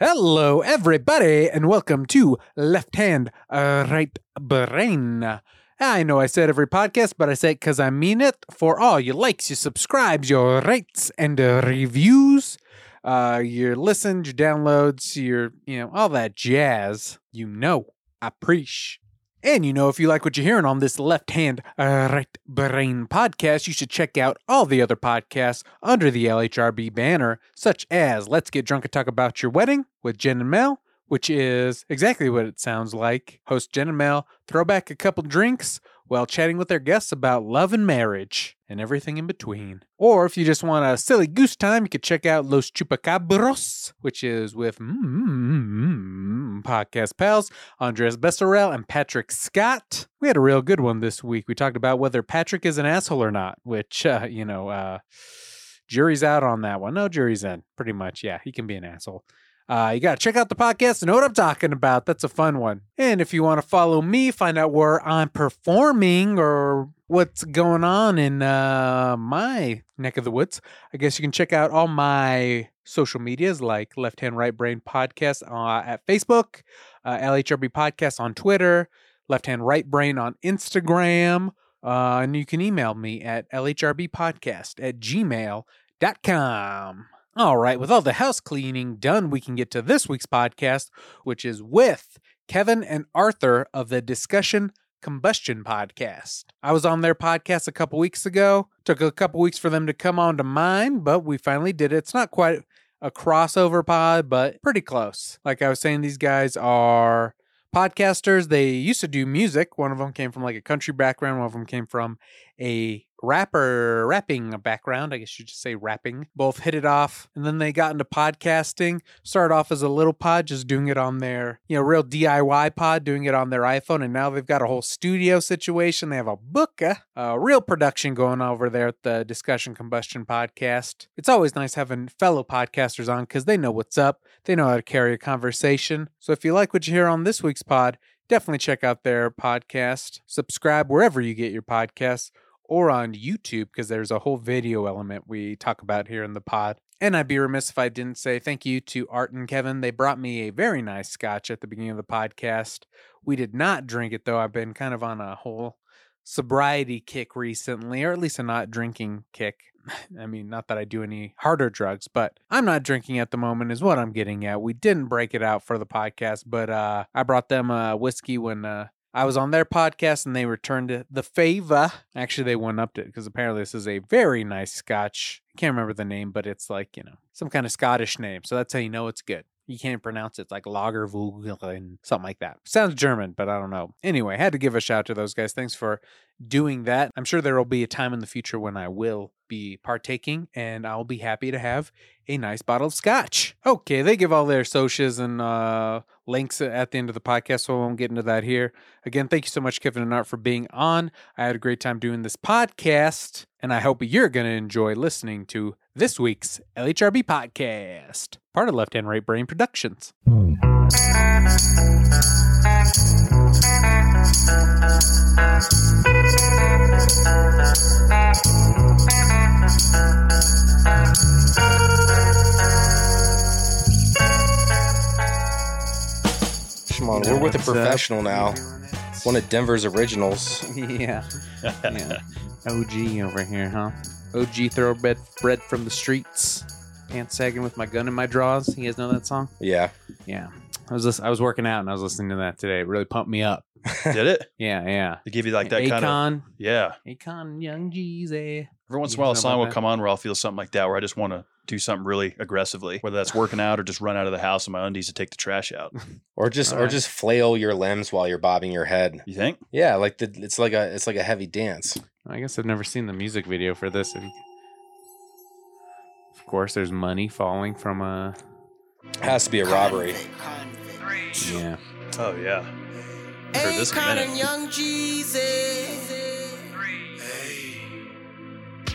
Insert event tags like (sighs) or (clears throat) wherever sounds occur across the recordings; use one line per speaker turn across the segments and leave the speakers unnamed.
Hello, everybody, and welcome to Left Hand, uh, Right Brain. I know I said every podcast, but I say it because I mean it. For all your likes, your subscribes, your rates, and uh, reviews, uh, your listens, your downloads, your, you know, all that jazz, you know, I appreciate. And you know, if you like what you're hearing on this left hand, right brain podcast, you should check out all the other podcasts under the LHRB banner, such as Let's Get Drunk and Talk About Your Wedding with Jen and Mel, which is exactly what it sounds like. Host Jen and Mel throw back a couple drinks while chatting with their guests about love and marriage and everything in between. Or if you just want a silly goose time, you could check out Los Chupacabras, which is with mm, podcast pals Andres Besserell and Patrick Scott. We had a real good one this week. We talked about whether Patrick is an asshole or not, which, uh, you know, uh, jury's out on that one. No, jury's in, pretty much. Yeah, he can be an asshole. Uh, you got to check out the podcast and know what I'm talking about. That's a fun one. And if you want to follow me, find out where I'm performing or what's going on in uh, my neck of the woods, I guess you can check out all my social medias like Left Hand Right Brain Podcast uh, at Facebook, uh, LHRB Podcast on Twitter, Left Hand Right Brain on Instagram. Uh, and you can email me at lhrbpodcast at gmail.com. All right, with all the house cleaning done, we can get to this week's podcast, which is with Kevin and Arthur of the Discussion Combustion Podcast. I was on their podcast a couple weeks ago. Took a couple weeks for them to come on to mine, but we finally did it. It's not quite a crossover pod, but pretty close. Like I was saying, these guys are podcasters. They used to do music. One of them came from like a country background, one of them came from a rapper rapping background. I guess you just say rapping. Both hit it off, and then they got into podcasting. Started off as a little pod, just doing it on their, you know, real DIY pod, doing it on their iPhone, and now they've got a whole studio situation. They have a book, uh, a real production going over there at the Discussion Combustion podcast. It's always nice having fellow podcasters on because they know what's up. They know how to carry a conversation. So if you like what you hear on this week's pod, definitely check out their podcast. Subscribe wherever you get your podcasts or on YouTube because there's a whole video element we talk about here in the pod. And I'd be remiss if I didn't say thank you to Art and Kevin. They brought me a very nice scotch at the beginning of the podcast. We did not drink it though. I've been kind of on a whole sobriety kick recently, or at least a not drinking kick. (sighs) I mean, not that I do any harder drugs, but I'm not drinking at the moment, is what I'm getting at. We didn't break it out for the podcast, but uh, I brought them a whiskey when uh, I was on their podcast and they returned the favor. Actually, they one upped it because apparently this is a very nice scotch. I can't remember the name, but it's like, you know, some kind of Scottish name. So that's how you know it's good. You can't pronounce it. It's like Lagervogel and something like that. Sounds German, but I don't know. Anyway, I had to give a shout to those guys. Thanks for doing that. I'm sure there will be a time in the future when I will be partaking and I'll be happy to have a nice bottle of scotch. Okay, they give all their socials and uh, links at the end of the podcast, so I won't get into that here. Again, thank you so much, Kevin and Art, for being on. I had a great time doing this podcast, and I hope you're going to enjoy listening to this week's LHRB podcast, part of Left Hand Right Brain Productions. Hmm.
Come on, we're with a
what's up.
professional now. One of Denver's originals. (laughs)
yeah. yeah. OG over here, huh? OG thoroughbred bred from the streets. Pants sagging with my gun in my drawers. You guys know that song?
Yeah.
Yeah. I was lis- I was working out and I was listening to that today. It really pumped me up. (laughs)
Did it?
Yeah, yeah.
They give you like that kind of
Akon,
yeah.
Akon, Young Jeezy.
Every once in
You
a while, a song
about
will
that?
come on where I'll feel something like that, where I just want to do something really aggressively, whether that's working out or just run out of the house in my undies to take the trash out. (laughs)
Or just
All
or
right.
just flail your limbs while you're bobbing your head.
You think?
Yeah, like the it's like a it's like a heavy dance.
I guess I've never seen the music video for this. Of course, there's money falling from a
Has to be a robbery.
Yeah.
Oh yeah. I've heard this in a minute.
Young Jeezy.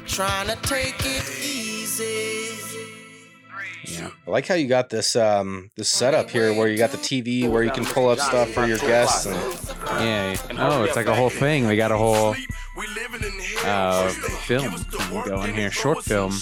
Trying to take it easy.
Yeah.
I like how you got this um this setup here where you got the TV where you can pull up stuff for your guests and
Yeah. Oh, it's like a whole thing. We got a whole uh, film going here, short film.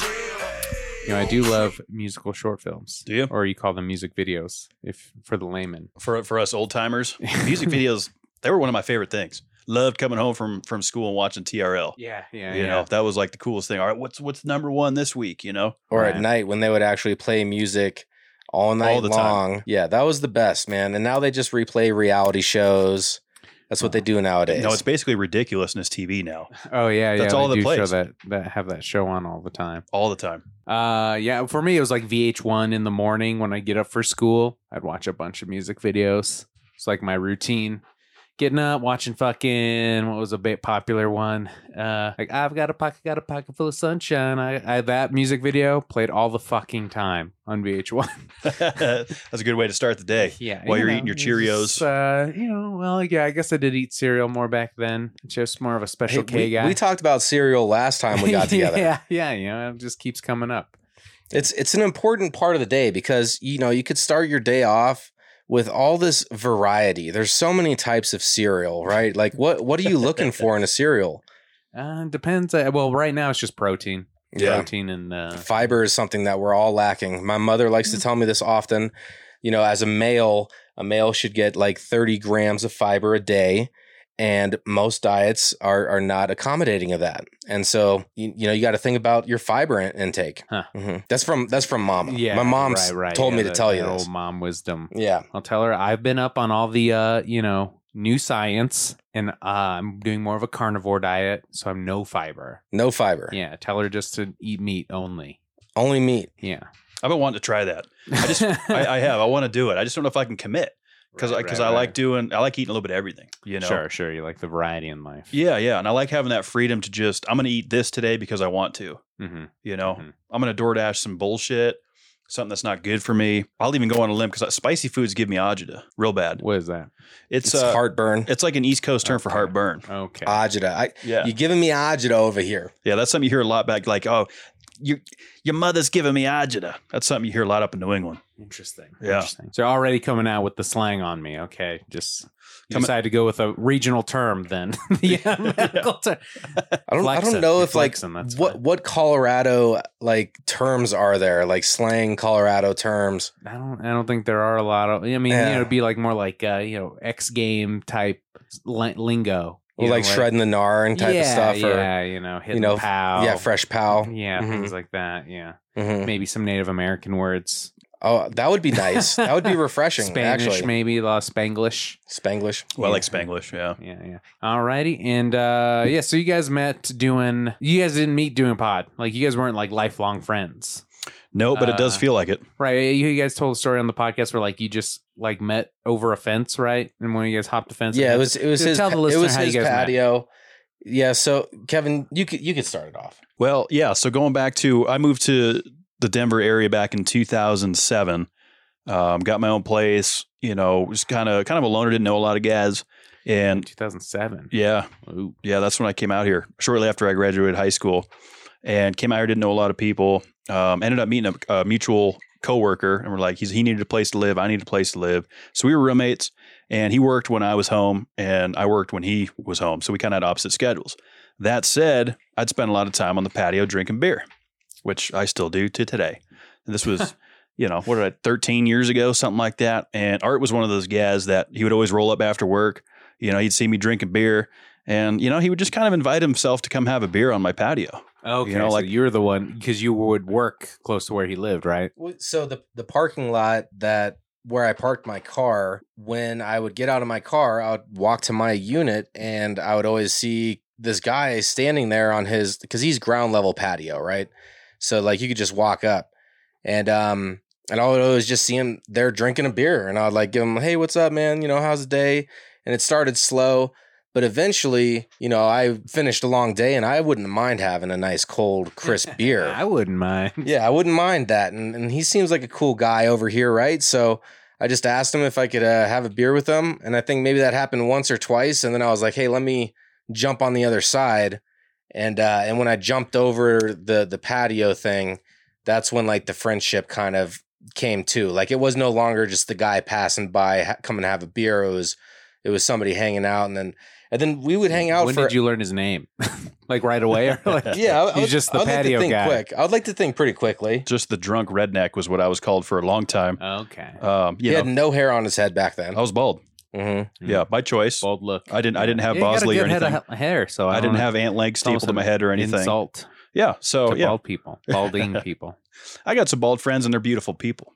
You know, I do love musical short films.
Do you?
Or you call them music videos, if for the layman.
For for us old timers, (laughs) music videos they were one of my favorite things. Loved coming home from from school and watching TRL.
Yeah, yeah,
You know, that was like the coolest thing. All right, what's what's number one this week? You know,
or at night when they would actually play music all night
the time.
long. Yeah, that was the best, man. And now they just replay reality shows. That's what they do nowadays.
no, it's basically ridiculousness TV now,
Oh yeah, yeah.
That's all
they
that
do
plays.
that that have that show on all the time.
all the time.
Uh, yeah. For me, it was like VH1 in the morning when I get up for school. I'd watch a bunch of music videos. It's like my routine. Getting up, watching fucking what was a bit popular one. Uh, like I've got a pocket, got a pocket full of sunshine. I, I that music video played all the fucking time on VH1. (laughs) (laughs)
That's a good way to start the day.
yeah,
While
you
you're
know,
eating your Cheerios.
just, uh, you know, well, yeah, I guess I did eat cereal more back then. Just more of a
Hey,
special K
we,
guy.
we talked about cereal last time we got (laughs) together.
yeah, yeah, you know, it just keeps coming up.
It's it's an important part of the day because you know you could start your day off with all this variety. There's so many types of cereal, right? Like what what are you looking for in a cereal? (laughs)
Uh, depends. Uh, well, right now it's just protein.
Yeah.
Protein and uh,
Fiber is something that we're all lacking. My mother likes to tell me this often. You know, as a male, a male should get like 30 grams of fiber a day. And most diets are are not accommodating of that, and so you, you know you got to think about your fiber in- intake.
Huh.
Mhm. That's from that's from mama.
yeah,
my mom
right, right,
told
yeah,
me to
that-
tell you
that
this.
Old mom wisdom.
Yeah,
I'll tell her I've been up on all the uh, you know, new science, and uh, I'm doing more of a carnivore diet, so I'm no fiber.
no fiber,
Yeah, tell her just to eat meat only.
only meat.
Yeah,
I've been wanting to try that. I just, I, I have. I want to do it. I just don't know if I can commit because
Right,
because
right,
I like doing. I like eating a little bit of everything. You know.
Sure, sure. You like the variety in life.
Yeah, yeah, and I like having that freedom to just. I'm going to eat this today because I want to.
hmm
You know,
Mhm.
I'm going to DoorDash some bullshit, something that's not good for me. I'll even go on a limb because spicy foods give me agita real bad.
What is that?
It's,
It's
uh,
heartburn.
It's like an East Coast term for heartburn.
Okay.
Agita. I,
Yeah,
You're giving me agita over here?
yeah, that's something you hear a lot back. Like, oh, your your mother's giving me agita. That's something you hear a lot up in New England.
Interesting.
Yeah.
Interesting. So already coming out with the slang on me. Okay, just you
Coming-
decided to go with a regional term then. (laughs) (laughs) yeah, medical term.
I don't. I don't know
You're
if like
flexing,
what
fine.
what Colorado like terms are there like slang Colorado terms.
I don't. I don't think there are a lot of. I mean, you know, it'd be like more like uh, you know X game type lingo.
Or
you
like
know,
shredding the gnar and type
yeah,
of stuff. Or
yeah, you know, hitting
you know,
pow.
yeah, fresh pow.
Yeah,
Mhm.
things like that. Yeah,
Mhm.
maybe some Native American words.
Oh, that would be nice. that would be (laughs) refreshing.
Spanish,
actually,
maybe a lot of Spanglish.
Spanglish.
Well, I like Spanglish. Yeah.
Yeah, yeah. Alrighty. And uh yeah, so you guys met doing you guys didn't meet doing pod. Like you guys weren't like lifelong friends.
No, but it does
Uh,
feel like it.
Right. You guys told a story on the podcast where like you just like met over a fence, right? And when you guys hopped the fence.
Yeah, it was it was
Just
his
tell the
pa- it was
how you
his
guys met.
patio. Yeah, so Kevin, you could you could start it off.
Well, yeah. So going back to, I moved to the Denver area back in 2007. Um, got my own place. You know, was kind of kind of a loner. Didn't know a lot of guys, and
2007.
yeah,
Ooh.
yeah, that's when I came out here. Shortly after I graduated high school, and came out here. Didn't know a lot of people. Um, ended up meeting a, a mutual coworker, and we're like, he's he needed a place to live. I needed a place to live. So we were roommates, and he worked when I was home, and I worked when he was home. So we kind of had opposite schedules. That said, I'd spend a lot of time on the patio drinking beer, which I still do to today. And this was, (laughs) you know, what did I, 13 years ago, something like that. And Art was one of those guys that he would always roll up after work. You know, he'd see me drinking beer, and you know, he would just kind of invite himself to come have a beer on my patio.
Okay.
You know,
so
like-
you're the one because you would work close to where he lived, right?
So the the parking lot that where I parked my car, when I would get out of my car, I would walk to my unit and I would always see this guy standing there on his because he's ground level patio, right? So like you could just walk up. And um and I would always just see him there drinking a beer and I would like give him, Hey, what's up, man? You know, how's the day? And it started slow. But eventually, you know, I finished a long day and I wouldn't mind having a nice cold, crisp (laughs) beer.
I wouldn't mind.
Yeah, I wouldn't mind that. And, and he seems like a cool guy over here, right? So I just asked him if I could uh, have a beer with him. And I think maybe that happened once or twice. And then I was like, hey, let me jump on the other side. And uh, and when I jumped over the the patio thing, that's when like the friendship kind of came to. Like it was no longer just the guy passing by, ha- come and have a beer. It was it was somebody hanging out, and then and then we would hang out.
When
for,
did you learn his name? (laughs) like right away? Or (laughs) like, (laughs)
Yeah, I, I
he's
would-
just
I
the
would like to
patio
think
guy.
Quick, I would like to think pretty quickly.
Just the drunk redneck was what I was called for a long time.
Okay.
Um, you
he
know,
had no hair on his head back then.
I was bald.
hmm
Yeah, by choice.
Bold look.
I didn't. I didn't have
Yeah, you got a
Bosley or
good head
anything.
of hair, so
I,
I,
didn't have ant leg
it's almost
stapled to my head or anything.
Insult
Yeah. So
to
yeah,
bald people, balding people.
I got some bald friends and they're beautiful people.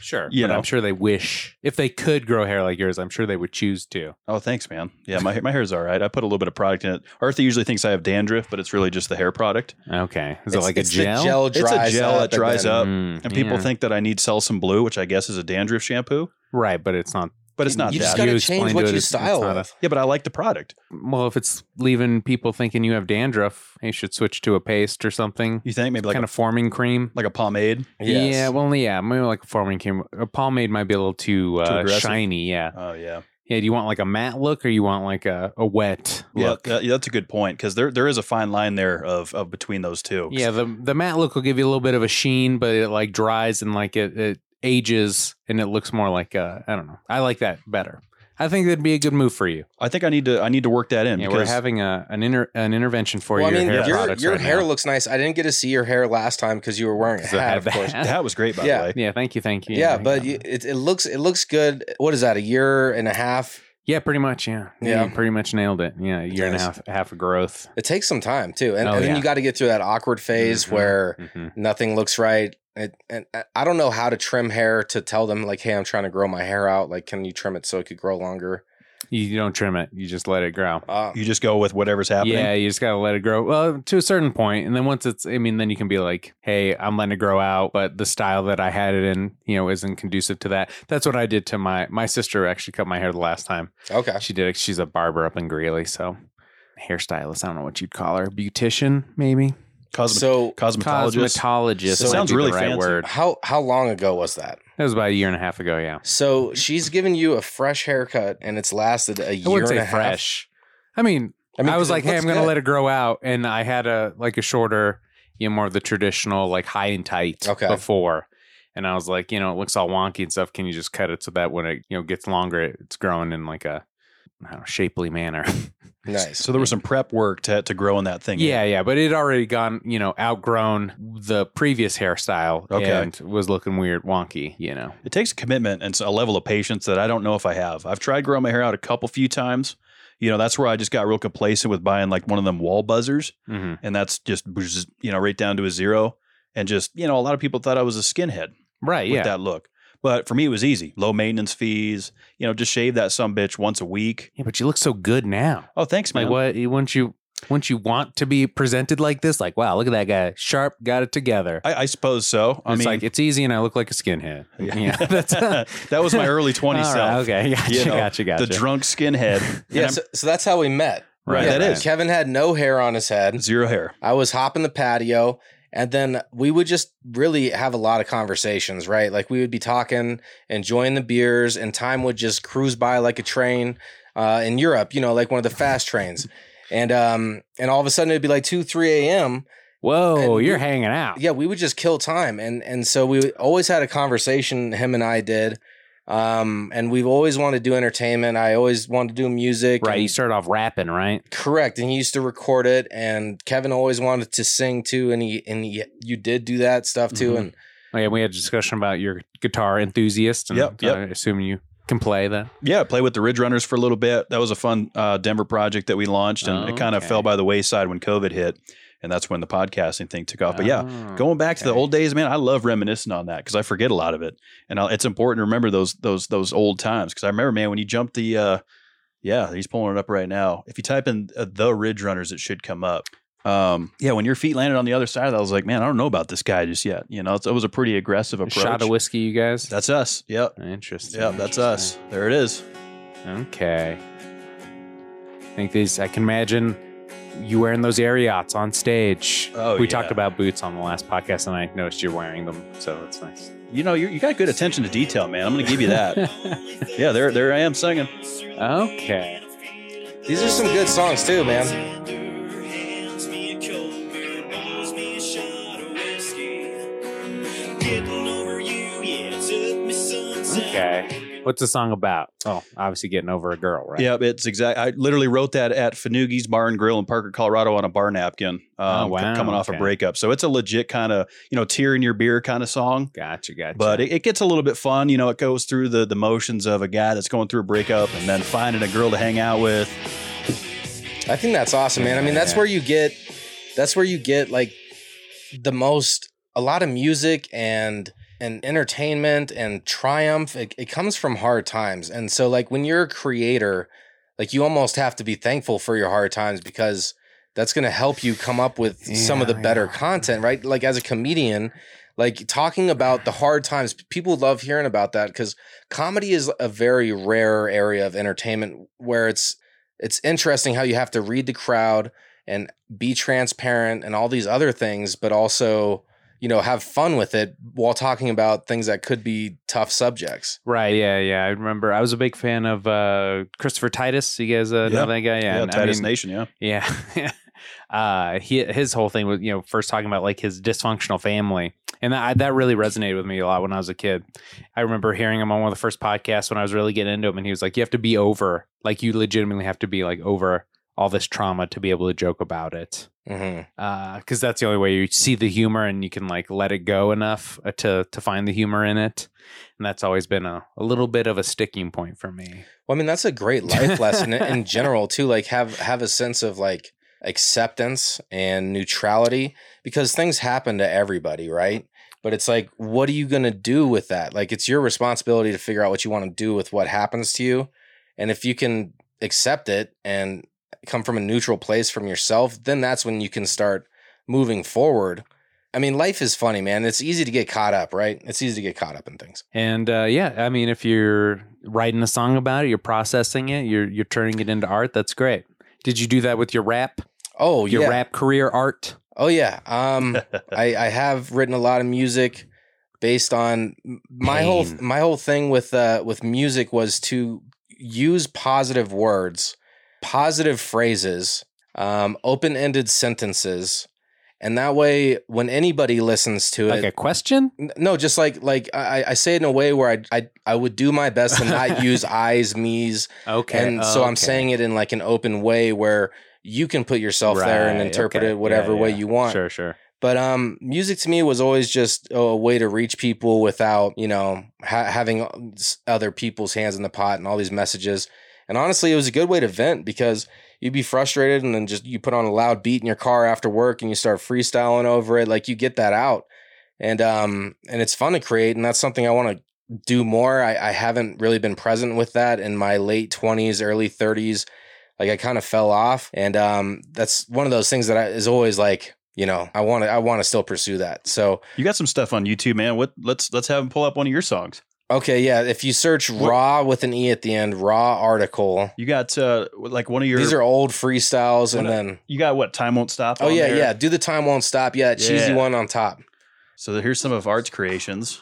Sure,
You
but
know.
I'm sure they wish if they could grow hair like yours. I'm sure they would choose to.
Oh, thanks, man. Yeah, my my hair's all right. I put a little bit of product in it. Arthur usually thinks I have dandruff, but it's really just the hair product.
Okay, is
It's,
it like a
it's
gel?
The gel
It's a gel that dries
then-
up.
Mm,
And people
yeah.
think that I need Selsun Blue, which I guess is a dandruff shampoo,
right, but it's not.
But it's not
You
that.
just gotta
You
change
explained
what
to it,
you
it's- it's
style
not a-
yeah, but I like the product.
Well, if it's leaving people thinking you have dandruff, you should switch to a paste or something.
You think maybe like
kind
a,
of forming cream.
like a pomade?
Yes.
Yeah, well, yeah, maybe like a forming cream. A pomade might be a little too, uh,
aggressive?
shiny. Yeah,
Oh yeah.
yeah. Do you want like a matte look or you want like a, a wet
Yeah,
look?
that- yeah, that's a good point because there there is a fine line there of, of between those two.
Yeah, the the matte look will give you a little bit of a sheen, but it like dries and like it, it ages and it looks more like uh, I don't know. I like that better. I think that'd be a good move for you.
I think I need to I need to work that in
Yeah, we're
because
having a an inter, an intervention for
well, I
your
mean,
hair
your your
right
hair looks nice. I didn't get to see your hair last time because you were wearing a
'Cause I
hat, of course.
that. (laughs)
the hat was great by
Yeah.
the way.
Yeah, thank you, thank you.
Yeah,
I
but you,
it.
it, it looks it looks good. What is that? A year and a half?
yeah, pretty much. Yeah,
Yeah.
you pretty much nailed it. Yeah, a year and a half half of growth.
It takes some time too, and,
Oh,
and then you got to get through that awkward phase
Mhm.
where
Mhm.
nothing looks right. It, and I don't know how to trim hair to tell them like, hey, I'm trying to grow my hair out. Like, can you trim it so it could grow longer?
You don't trim it; you just let it grow.
Uh,
You just go with whatever's happening.
Yeah, you just gotta let it grow. Well, to a certain point, and then once it's, I mean, then you can be like, "Hey, I'm letting it grow out," but the style that I had it in, you know, isn't conducive to that. That's what I did to my my sister. Actually, cut my hair the last time
okay.
she did it. She's a barber up in Greeley, so hairstylist. I don't know what you'd call her, beautician, maybe
Cosmet-
So
cosmetologist.
cosmetologist.
So-
Sounds
be the
really
right
fancy.
word.
how how long ago was that?
That was about a year and a half ago. Yeah,
So she's given you a fresh haircut, and it's lasted a
I
year
wouldn't
and
say
a half.
fresh. I mean,
I mean,
I was
'cause it
like, hey, I'm gonna let it grow out, and I had a like a shorter, you know, more of the traditional like high and tight
Okay.
before, and I was like, you know, it looks all wonky and stuff. Can you just cut it so that when it you know gets longer, it's growing in like a I don't know, shapely manner. (laughs)
Nice.
So there was some prep work to to grow in that thing.
yeah, yeah, but it already gone, you know, outgrown the previous hairstyle
Okay.
and was looking weird, wonky. You know,
It takes a commitment and a level of patience that I don't know if I have. I've tried growing my hair out a couple few times. You know, that's where I just got real complacent with buying like one of them wall buzzers,
mm-hmm.
and that's just you know right down to a zero. And just you know, a lot of people thought I was a skinhead
right?
with
Yeah,
that look. But for me, it was easy. Low maintenance fees. You know, just shave that some bitch once a week.
yeah, but you look so good now.
Oh, thanks, man.
Like what? Once you once you want to be presented like this, like wow, look at that guy, sharp, got it together.
I, I suppose so. I
it's
mean,
like it's easy, and I look like a skinhead. (laughs) Yeah, (laughs) that's (laughs)
that was my early 20s
All
self.
right, okay, gotcha,
You know,
gotcha, gotcha.
The drunk skinhead.
Yeah, so, so that's how we met.
Right,
Yeah,
that is.
Kevin had no hair on his head.
zero hair.
I was hopping the patio, and then we would just really have a lot of conversations, right? Like we would be talking, enjoying the beers, and time would just cruise by like a train uh, in Europe, you know, like one of the fast trains. And um, and all of a sudden it'd be like two, three a.m.
Whoa,
and
you're
we-
hanging out.
Yeah, we would just kill time, and and so we always had a conversation. Him and I did, um, and we've always wanted to do entertainment. I always wanted to do music.
Right,
and-
you started off rapping, right?
Correct, and he used to record it, and Kevin always wanted to sing too, and he and he, you did do that stuff too,
Mhm.
and
Oh, yeah, we had a discussion about your guitar enthusiast. And
Yep, yep.
I assume you can play that.
Yeah, play with the Ridge Runners for a little bit. That was a fun uh, Denver project that we launched, and it kind of
Okay.
fell by the wayside when COVID hit, and that's when the podcasting thing took off. But yeah,
Oh,
going back to the old days, man, I love reminiscing on that because I forget a lot of it, and I'll, it's important to remember those those those old times because I remember, man, when you jumped the, uh, yeah, he's pulling it up right now. If you type in uh, the Ridge Runners, it should come up. Um, yeah, when your feet landed on the other side, I was like, man, I don't know about this guy just yet. You know, it's, it was a pretty aggressive
A
approach.
shot of whiskey, you guys.
That's us. Yep.
interesting.
Yep. That's us. There it is.
Okay. I think these. I can imagine you wearing those Ariats on stage.
Oh,
we
yeah.
talked about boots on the last podcast, and I noticed you're wearing them, so it's nice.
You know, you, you got good attention to detail, man. I'm going to give you that. (laughs) yeah, there, there I am singing.
okay.
These are some good songs too, man.
Okay. What's the song about? Oh, obviously getting over a girl, right?
Yep, it's exact. I literally wrote that at Fanugie's Bar and Grill in Parker, Colorado, on a bar napkin. Um,
Oh, wow,
Coming off
okay.
a breakup, so it's a legit kind of you know tear in your beer kind of song.
Gotcha, gotcha.
But it, it gets a little bit fun. You know, it goes through the the motions of a guy that's going through a breakup and then finding a girl to hang out with.
I think that's awesome, man. I mean, that's
Yeah.
where you get that's where you get like the most a lot of music and and entertainment and triumph. It, it comes from hard times. And so like when you're a creator, like you almost have to be thankful for your hard times because that's going to help you come up with some of the better
yeah.
content, right? Like as a comedian, like talking about the hard times, people love hearing about that because comedy is a very rare area of entertainment where it's it's interesting how you have to read the crowd and be transparent and all these other things, but also, you know, have fun with it while talking about things that could be tough subjects.
Right, yeah, yeah. I remember I was a big fan of uh, Christopher Titus. You guys uh, know
Yeah.
that guy? Yeah,
Yeah,
and I
Titus
mean,
Nation. Yeah,
Yeah. (laughs) uh, he, his whole thing was, you know, first talking about like his dysfunctional family. And that, that really resonated with me a lot when I was a kid. I remember hearing him on one of the first podcasts when I was really getting into him. And he was like, you have to be over, like, you legitimately have to be like over all this trauma to be able to joke about it. Because that's the only way you see the humor and you can like let it go enough uh, to, to find the humor in it. And that's always been a, a little bit of a sticking point for me.
Well, I mean, that's a great (laughs) life lesson in- in general too. Like have have a sense of like acceptance and neutrality because things happen to everybody, right? But it's like, what are you gonna do with that? Like, it's your responsibility to figure out what you want to do with what happens to you, and if you can accept it and come from a neutral place from yourself, then that's when you can start moving forward. I mean, life is funny, man. It's easy to get caught up, right? It's easy to get caught up in things.
And uh, yeah, I mean, if you're writing a song about it, you're processing it, you're you're turning it into art. That's great. Did you do that with your rap?
Oh,
Your
yeah.
rap career art?
Oh yeah. Um (laughs) I, I have written a lot of music based on my whole my whole thing with uh with music was to use positive words, positive phrases, um, open-ended sentences. And that way when anybody listens to
Like
it
a question?
N- No, just like like I, I say it in a way where I I, I would do my best to not (laughs) use I's, me's,
Okay.
and so I'm saying it in like an open way where you can put yourself there and interpret
okay.
it whatever
Yeah,
way you want.
Sure, sure.
But um, music to me was always just a way to reach people without you know ha- having other people's hands in the pot and all these messages. And honestly, it was a good way to vent because you'd be frustrated and then just you put on a loud beat in your car after work and you start freestyling over it. Like you get that out, and um, and it's fun to create, and that's something I want to do more. I, I haven't really been present with that in my late twenties, early thirties. Like I kind of fell off, and um, that's one of those things that I, is always like, you know, I want to, I want to still pursue that. So
you got some stuff on YouTube, man. What? Let's let's have him pull up one of your songs.
Okay, yeah, if you search raw with an e at the end, raw article.
You got uh like one of your.
These are old freestyles, and
a-
then
you got what? Time won't stop.
oh yeah,
there?
yeah, do the time won't stop. Yeah, cheesy
Yeah.
one on top.
So here's some of Art's creations.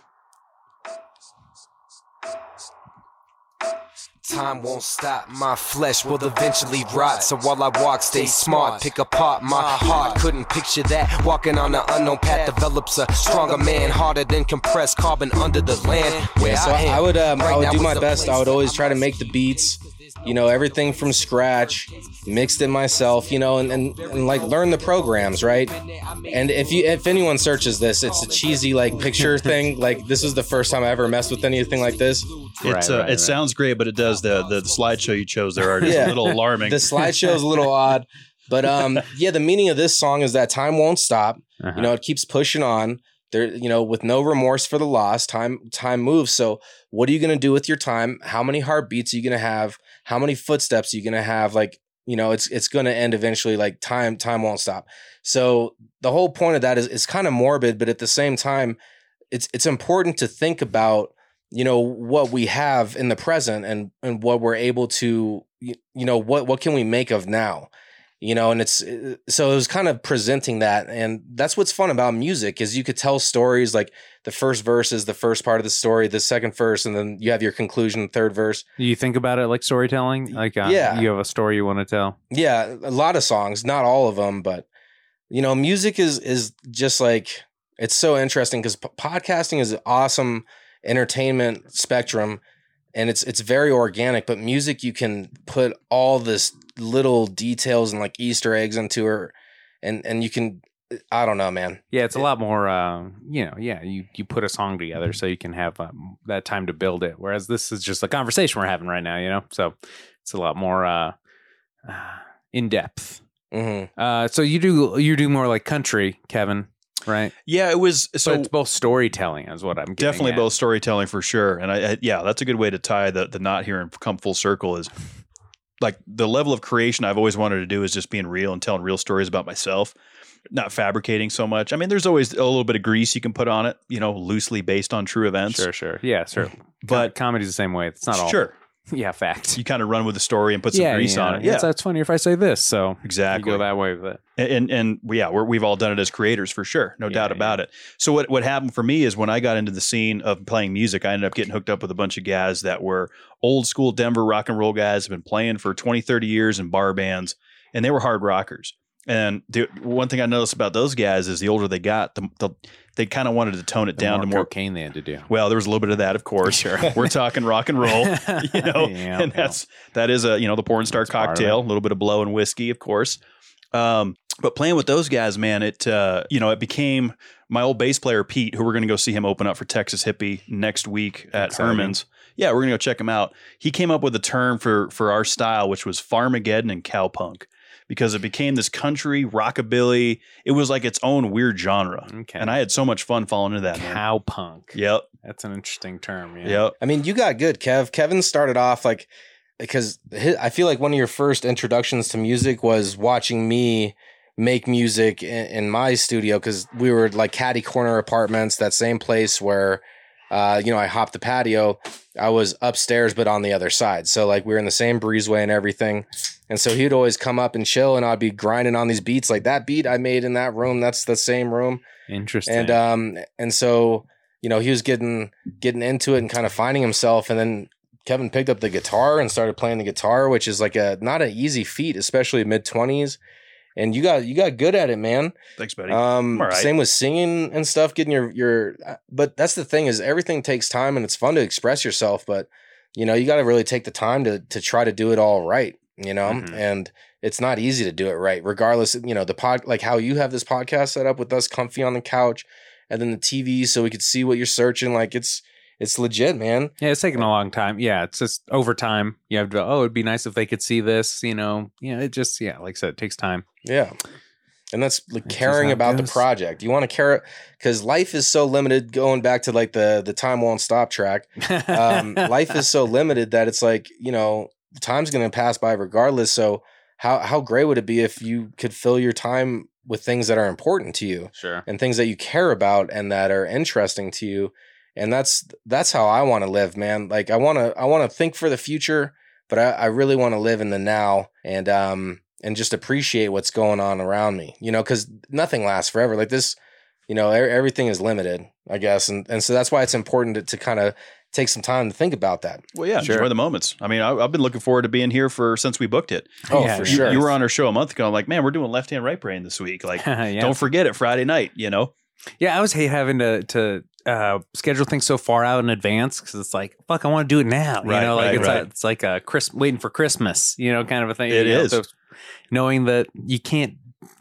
Time won't stop, my flesh will eventually rot. So while I walk, stay smart, pick apart my heart. Couldn't picture that. Walking on an unknown path develops a stronger man, harder than compressed carbon under the land. Where
Yeah, so I,
am.
would um, I would do my best. I would always try to make the beats, you know, everything from scratch, mixed it myself, you know, and, and, and like learn the programs, right? And if you if anyone searches this, it's a cheesy like picture (laughs) thing. Like this was the first time I ever messed with anything like this.
It's
Right,
uh,
right,
it
right.
sounds great, but it does the the, the slideshow you chose there, are is
Yeah.
a little alarming.
The slideshow is a little (laughs) odd, but um, (laughs) yeah, the meaning of this song is that time won't stop.
Uh-huh.
You know, it keeps pushing on. There, you know, with no remorse for the loss, time time moves. So, what are you going to do with your time? How many heartbeats are you going to have? How many footsteps are you to have? Like, you know, it's it's to end eventually. Like time time won't stop. So, the whole point of that is is kind of morbid, but at the same time, it's it's important to think about you know what we have in the present and and what we're able to you, you know what what can we make of now you know and it's so it was kind of presenting that and that's what's fun about music is you could tell stories like the first verse is the first part of the story the second verse and then you have your conclusion third verse
You think about it like storytelling? Like, uh,
Yeah.
you have a story you want to tell.
yeah a lot of songs not all of them but you know music is is just like it's so interesting because p- podcasting is an awesome entertainment spectrum and it's it's very organic but music you can put all this little details and like easter eggs into her and and you can i don't know man
Yeah, it's a lot more. Uh, you know, yeah, you you put a song together so you can have um, that time to build it. Whereas this is just a conversation we're having right now. You know, so it's a lot more uh, uh, in depth.
hmm
Uh, so you do you do more like country, Kevin, right?
Yeah, it was
So
so
it's both storytelling, is what I'm getting
definitely
at.
both storytelling for sure. And I, I yeah, that's a good way to tie the the knot here and come full circle is like the level of creation I've always wanted to do is just being real and telling real stories about myself, not fabricating so much. I mean, there's always a little bit of grease you can put on it, you know, loosely based on true events.
Sure, sure, yeah, sure.
But-
comedy's the same way. It's not all
Sure. (laughs)
yeah, fact.
You kind of run with the story and put some
yeah,
grease
yeah.
on it. Yeah,
it's funny if I say this. So
exactly.
you go that way with it.
and and yeah, we're, we've all done it as creators for sure, no
Yeah,
doubt about it. So what what happened for me is when I got into the scene of playing music, I ended up getting hooked up with a bunch of guys that were old school Denver rock and roll guys, have been playing for 20, 30 years in bar bands, and they were hard rockers. And the one thing I noticed about those guys is the older they got, the, the they kind of wanted to tone it
The
down
more
to more
cocaine they had to do.
well, there was a little bit of that, of course. (laughs)
Sure.
We're talking rock and roll, (laughs) you know,
Yeah,
and
yeah.
that's that is a you know the porn star
That's
cocktail, a little bit of blow and whiskey, of course. Um, but playing with those guys, man, it uh, you know it became my old bass player Pete, who we're going to go see him open up for Texas Hippie next week at
Exciting.
Herman's. Yeah, we're going to go check him out. He came up with a term for for our style, which was Farmageddon and cowpunk. Because it became this country rockabilly, it was like its own weird genre,
Okay.
and I had so much fun falling into that. man.
Cow punk.
Yep,
That's an interesting term. Yeah.
yep.
I mean, you got good, Kev. Kevin started off like because hi I feel like one of your first introductions to music was watching me make music in, in my studio because we were like caddy corner apartments, that same place where, uh, you know, I hopped the patio. I was upstairs, but on the other side. So like we were in the same breezeway and everything. And so he'd always come up and chill, and I'd be grinding on these beats. Like that beat I made in that room, that's the same room
Interesting.
and um and so you know he was getting getting into it and kind of finding himself and then kevin picked up the guitar and started playing the guitar which is like a not an easy feat especially mid 20s and you got you got good at it man
Thanks, buddy.
um
I'm all right.
same with singing and stuff getting your your uh, but that's the thing is everything takes time and it's fun to express yourself but you know you got to really take the time to to try to do it all right you know
Mhm.
and it's not easy to do it right regardless you know the pod like how you have this podcast set up with us comfy on the couch and then the tv so we could see what you're searching like it's it's legit man
yeah, it's taken a long time. Yeah, it's just over time. You have to. Oh, it'd be nice if they could see this. You know. Yeah. It just. Yeah. Like I said, it takes time.
yeah and that's like caring about the project you want to care because life is so limited going back to like the the time won't stop track (laughs) um, life is so limited that it's like you know time's going to pass by regardless so how how great would it be if you could fill your time with things that are important to you
sure.
and things that you care about and that are interesting to you and that's that's how i want to live man like i want to i want to think for the future but i, I really want to live in the now and um and just appreciate what's going on around me you know because nothing lasts forever like this you know everything is limited i guess and and so that's why it's important to, to kind of take some time to think about that
Well, yeah,
Sure.
enjoy the moments. I mean, I, I've been looking forward to being here for since we booked it.
oh
Yeah,
for
you-
sure
You were on our show a month ago. I'm like, man, we're doing left hand, right brain this week. Like, (laughs)
yeah.
don't forget it Friday night. You know,
Yeah, I always hate having to to uh, schedule things so far out in advance because it's like, fuck, I want to do it now. You
Right,
know, like
right,
it's
right.
a, it's like a Chris waiting for Christmas, you know, kind of a thing.
It
you know, so knowing that you can't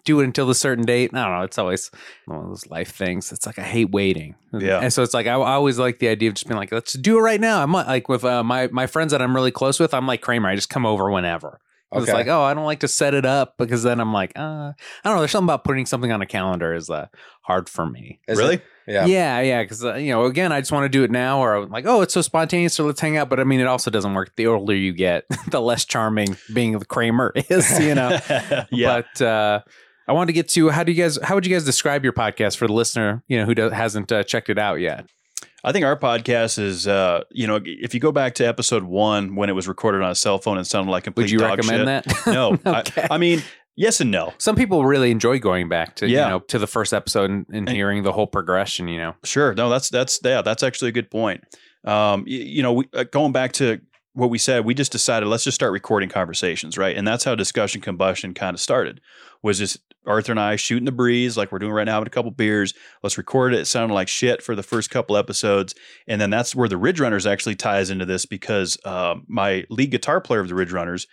do it until a certain date. I don't know. It's always one of those life things. It's like I hate waiting.
Yeah.
and so it's like I, I always like the idea of just being like, let's do it right now. I'm like with uh, my my friends that I'm really close with. I'm like Kramer. I just come over whenever. 'Cause It's
Okay.
like, oh, I don't like to set it up because then I'm like, uh, I don't know. There's something about putting something on a calendar is uh, hard for me.
Is
really?
it? Yeah
Yeah, yeah, because uh, you know, again, I just want to do it now, or I'm like, oh, it's so spontaneous, so let's hang out. But I mean, it also doesn't work. The older you get, (laughs) the less charming being the Kramer (laughs) is, you know. (laughs)
yeah.
But uh, I wanted to get to how do you guys? How would you guys describe your podcast for the listener, you know, who hasn't uh, checked it out yet?
I think our podcast is, uh, you know, if you go back to episode one when it was recorded on a cell phone and sounded like complete
Would you recommend
shit,
that?
No,
Okay.
I, I mean, yes and no.
Some people really enjoy going back to
Yeah.
you know to the first episode and, and hearing the whole progression. You know,
Sure. No, that's that's yeah, that's actually a good point. Um, you, you know, we, uh, going back to what we said, we just decided let's just start recording conversations, right? And that's how discussion combustion kind of started. Was just Arthur and I shooting the breeze like we're doing right now with a couple beers. Let's record it. It sounded like shit for the first couple episodes, and then that's where the Ridge Runners actually ties into this because uh, my lead guitar player of the Ridge Runners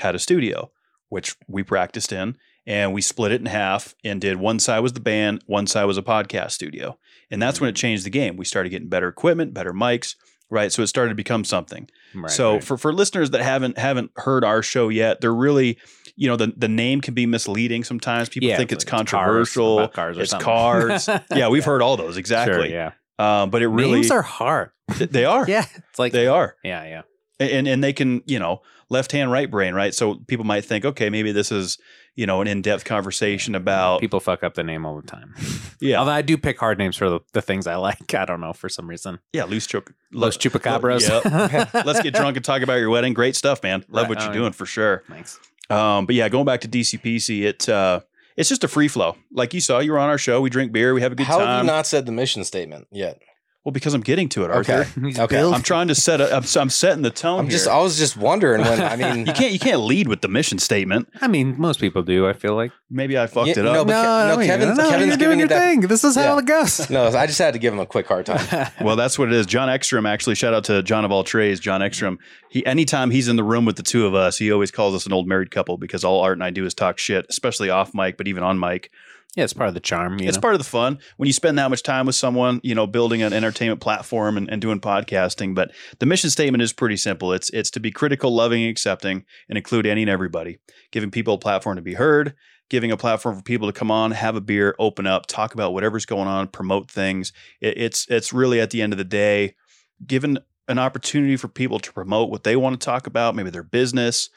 had a studio, which we practiced in, and we split it in half and did one side was the band, one side was a podcast studio. And that's when it changed the game. We started getting better equipment, better mics, right? So it started to become something.
Right,
so
right.
for for listeners that haven't haven't heard our show yet, they're really, you know, the the name can be misleading sometimes. People
Yeah,
think
it's
it's
like
controversial.
about cars or
it's
something.
cars. (laughs) yeah, we've heard all those exactly.
Sure, yeah,
Um, but it really
names are hard.
they are. (laughs)
Yeah, it's like
They are.
yeah, yeah.
And and they can, you know, left hand, right brain, right? So people might think, okay, maybe this is, you know, an in depth conversation about
People fuck up the name all the time. (laughs)
yeah,
Although I do pick hard names for the, the things I like. (laughs) I don't know for some reason.
yeah, loose choke,
Los Chupacabras.
Yep. (laughs) Let's get drunk and talk about your wedding. Great stuff, man. Love
Right.
what
Oh,
you're
yeah.
doing for sure.
Thanks.
Um, but yeah, going back to DCPC, it uh, it's just a free flow. Like you saw, you were on our show. We drink beer. We have a good time.
How have you not said the mission statement yet?
Well, because I'm getting to it, Arthur.
Okay. (laughs) Okay.
I'm trying to set. A, I'm, I'm setting the tone.
I'm just.
here.
I was just wondering when. I mean, (laughs)
you can't. You can't lead with the mission statement.
I mean, most people do. I feel like.
Maybe I fucked
Yeah,
it up.
but Ke- no,
I mean,
Kevin's-
no,
Kevin's
you're
giving
doing
you
your
that-
thing. This is how
Yeah.
it goes. (laughs)
no, I just had to give him a quick hard time.
well, that's what it is. John Ekstrom actually. Shout out to John of all trades, John Ekstrom. He anytime he's in the room with the two of us, he always calls us an old married couple because all Art and I do is talk shit, especially off mic, but even on mic.
Yeah, it's part of the charm. You
it's
know?
part of the fun when you spend that much time with someone you know building an entertainment platform and, and doing podcasting but the mission statement is pretty simple it's it's to be critical loving and accepting and include any and everybody giving people a platform to be heard giving a platform for people to come on have a beer open up talk about whatever's going on promote things it, it's it's really at the end of the day given an opportunity for people to promote what they want to talk about maybe their business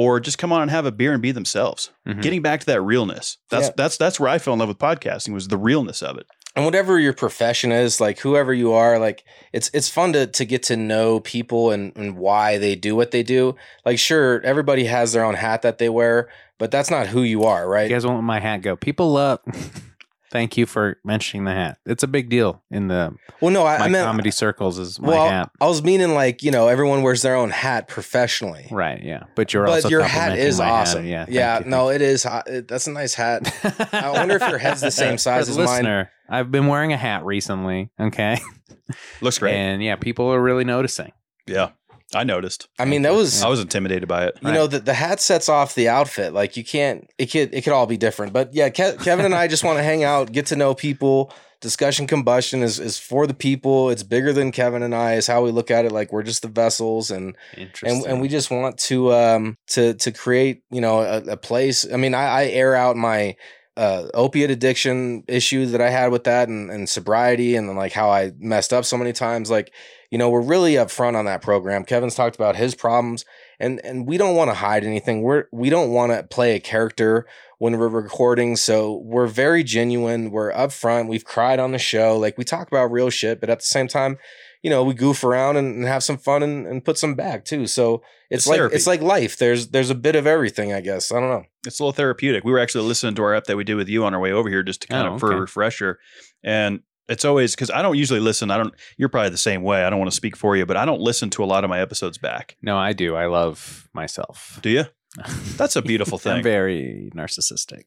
or just come on and have a beer and be themselves
Mhm.
getting back to that realness that's
Yeah.
that's that's where i fell in love with podcasting was the realness of it
and whatever your profession is, like whoever you are, like it's it's fun to to get to know people and and why they do what they do. Like, sure, everybody has their own hat that they wear, but that's not who you are, right?
You guys want my hat go? People love. (laughs) Thank you for mentioning the hat. It's a big deal in the
well, no, I,
my
I meant
comedy circles. Is my
well,
hat
I was meaning like you know everyone wears their own hat professionally.
right? Yeah, but you're
but
also
your hat is awesome.
Yeah,
yeah.
you,
no, it is. That's a nice hat. (laughs) I wonder if your head's the same size as
the
mine.
I've been wearing a hat recently. Okay,
Looks great.
and yeah, people are really noticing.
yeah. I noticed.
I mean, that was
I was intimidated by it.
you know the, the hat sets off the outfit. Like you can't it could it could all be different. But yeah Ke- kevin and i just want to hang out get to know people. Discussion combustion is, is for the people. It's bigger than kevin and i is how we look at it. Like we're just the vessels and and, and we just want to um to to create you know a, a place. I mean i, I air out my uh, opiate addiction issue that I had with that and, and sobriety and then like how I messed up so many times. Like, you know, we're really upfront on that program. Kevin's talked about his problems and, and we don't want to hide anything. We're, we don't want to play a character when we're recording. So we're very genuine. We're upfront. We've cried on the show. Like we talk about real shit, but at the same time, you know, we goof around and, and have some fun and, and put some back too. So it's,
It's
like,
therapy.
it's like life. There's, there's a bit of everything, I guess. I don't know.
It's a little therapeutic. We were actually listening to our app that we did with you on our way over here just to kind
Oh,
of for a refresher. And it's always because I don't usually listen. I don't, you're probably the same way. I don't want to speak for you, but I don't listen to a lot of my episodes back.
no, I do. I love myself.
Do you? (laughs) That's a beautiful
I'm
thing.
very narcissistic.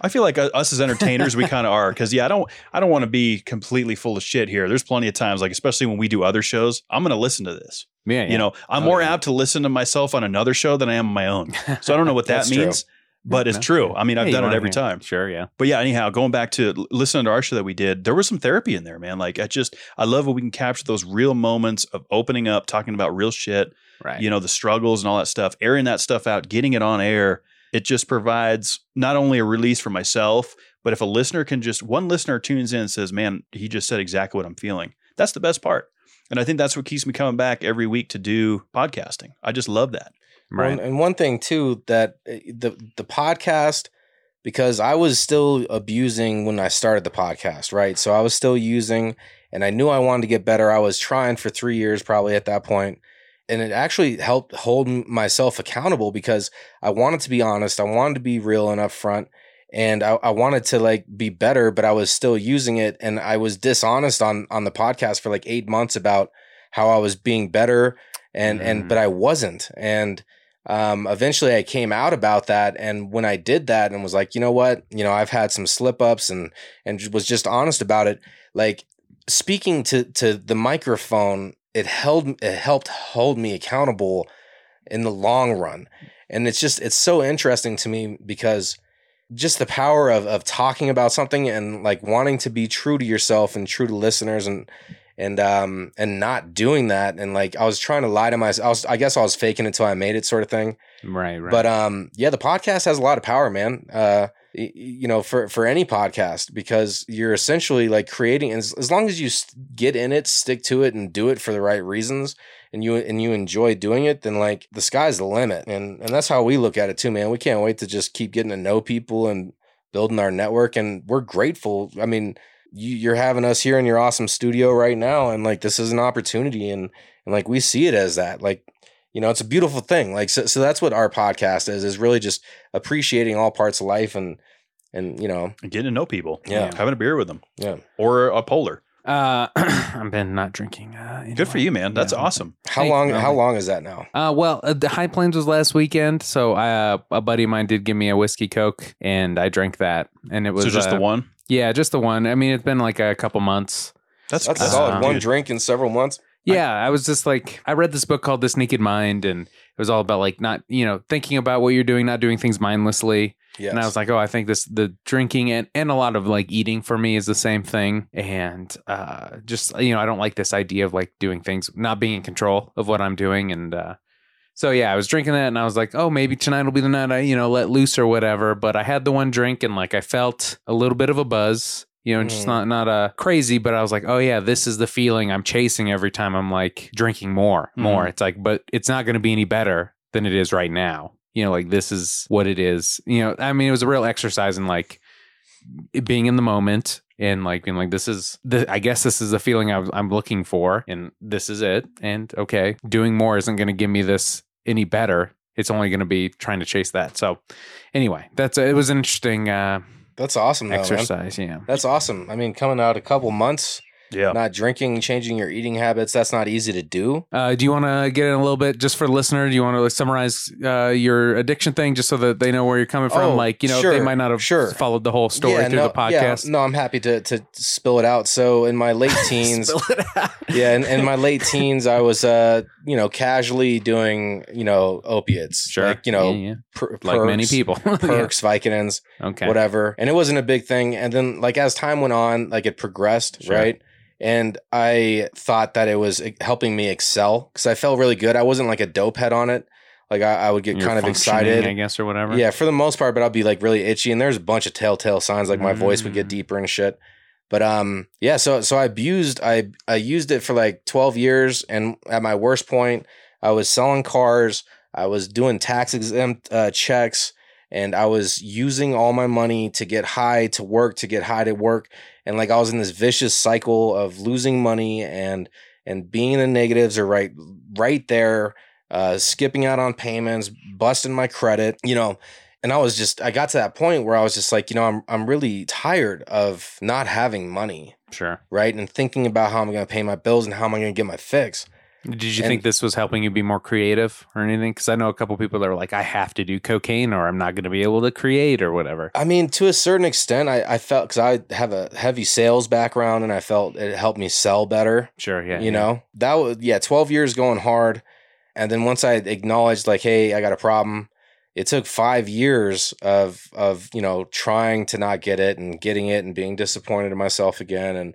I feel like uh, us as entertainers, we kind of are because yeah, I don't, I don't want to be completely full of shit here. There's plenty of times, like especially when we do other shows, I'm going to listen to this.
Yeah, yeah.
You know, I'm
Oh,
more
yeah.
apt to listen to myself on another show than I am on my own. So I don't know what (laughs) that
means. true.
But it's true. I mean, I've
Yeah,
done it every
hear-
time.
Sure, yeah.
But yeah, anyhow, going back to listening to our show that we did, there was some therapy in there, man. Like I just, I love when we can capture those real moments of opening up, talking about real shit,
Right.
you know, the struggles and all that stuff, airing that stuff out, getting it on air. It just provides not only a release for myself, but if a listener can just, one listener tunes in and says, man, he just said exactly what I'm feeling. That's the best part. And I think that's what keeps me coming back every week to do podcasting. I just love that.
Right.
and- and one thing too that uh, the the podcast because I was still abusing when I started the podcast, right? So I was still using and I knew I wanted to get better. I was trying for three years probably at that point, and it actually helped hold myself accountable because I wanted to be honest. I wanted to be real and upfront. And I, I wanted to like be better, but I was still using it, and I was dishonest on on the podcast for like eight months about how I was being better, and and but I wasn't, and um, eventually I came out about that. And when I did that and was like, you know what, you know, I've had some slip ups and, and was just honest about it. Like speaking to, to the microphone, it held, it helped hold me accountable in the long run. And it's just, it's so interesting to me because just the power of, of talking about something and like wanting to be true to yourself and true to listeners and, and um and not doing that and like I was trying to lie to myself. I was I guess I was faking it until I made it sort of thing.
Right, right.
But um yeah, the podcast has a lot of power, man. Uh you know, for for any podcast because you're essentially like creating as, as long as you get in it, stick to it and do it for the right reasons and you and you enjoy doing it, then like the sky's the limit. And and that's how we look at it too, man. We can't wait to just keep getting to know people and building our network and we're grateful. I mean, you, you're having us here in your awesome studio right now and like this is an opportunity and and like we see it as that like you know it's a beautiful thing like so, so that's what our podcast is is really just appreciating all parts of life and and you know
And getting to know people.
Yeah.
Having a beer with them.
Yeah.
Or a polar.
Uh, (clears throat) I've been not drinking. Uh,
Good for you, man. That's
Yeah.
awesome.
how
Hey,
long
uh,
how long is that now
Uh, well, uh, the High Plains was last weekend, so uh, a buddy of mine did give me a whiskey coke, and I drank that, and it was
so just the
uh,
one?
Yeah, just the one. I mean, it's been like a couple months.
That's
that's solid one
dude.
drink in several months
Yeah, I was just like, I read this book called This Naked Mind, and it was all about like not, you know, thinking about what you're doing, not doing things mindlessly.
yes
And I was like, oh, I think this the drinking and and a lot of like eating for me is the same thing. And uh just you know, I don't like this idea of like doing things not being in control of what I'm doing. And uh so yeah, I was drinking that and I was like, oh, maybe tonight will be the night I, you know, let loose or whatever. But I had the one drink and like I felt a little bit of a buzz. You know, just
Mm.
not not uh crazy, but I was like, oh yeah, this is the feeling I'm chasing every time I'm like drinking more, more. It's like, but it's not going to be any better than it is right now. You know, like this is what it is. You know, I mean, it was a real exercise in like being in the moment and like being like, this is the, I guess this is the feeling I I'm looking for, and this is it. And okay, doing more isn't going to give me this any better. It's only going to be trying to chase that. So, anyway, that's it. Was an interesting uh,
that's awesome though, man.
exercise. Yeah.
that's awesome i mean coming out a couple months
Yeah.
not drinking changing your eating habits that's not easy to do
Uh, do you want to get in a little bit just for the listener? Do you want to summarize uh, your addiction thing just so that they know where you're coming from?
Oh,
like, you know,
sure,
they might not have
sure.
followed the whole story through
no,
the podcast.
Yeah, no, I'm happy to to spill it out. So in my late (laughs) teens, yeah, in, in my late teens, I was uh, you know, casually doing, you know, opiates.
Sure.
Like, you know,
Yeah, yeah.
per-
like many
perks,
people. (laughs) Yeah.
perks, Vicodins,
Okay.
whatever. And it wasn't a big thing. And then like as time went on, like it progressed,
Sure.
right? And I thought that it was helping me excel because I felt really good. I wasn't like a dope head on it. Like I, I would get
You're
kind of excited.
I guess, or whatever.
Yeah, for the most part, but I'd be like really itchy, and there's a bunch of telltale signs, like my voice would get
Mm.
deeper and shit. But um, yeah, so so I abused, I I used it for like 12 years, and at my worst point, I was selling cars, I was doing tax exempt uh, checks, and I was using all my money to get high to work, to get high to work, and like I was in this vicious cycle of losing money and and being in the negatives or right right there uh, skipping out on payments, busting my credit, you know. And I was just, I got to that point where I was just like, you know, I'm, I'm really tired of not having money,
Sure.
right? And thinking about how I'm going to pay my bills and how am I going to get my fix.
Did you
And-
think this was helping you be more creative or anything? Because I know a couple people that were like, I have to do cocaine or I'm not going to be able to create or whatever.
I mean, to a certain extent, I, I felt because I have a heavy sales background and I felt it helped me sell better.
Sure. Yeah.
you
yeah.
know, that was, yeah, 12 years going hard. And then once I acknowledged, like, hey, I got a problem, it took five years of, of, you know, trying to not get it and getting it and being disappointed in myself again. And,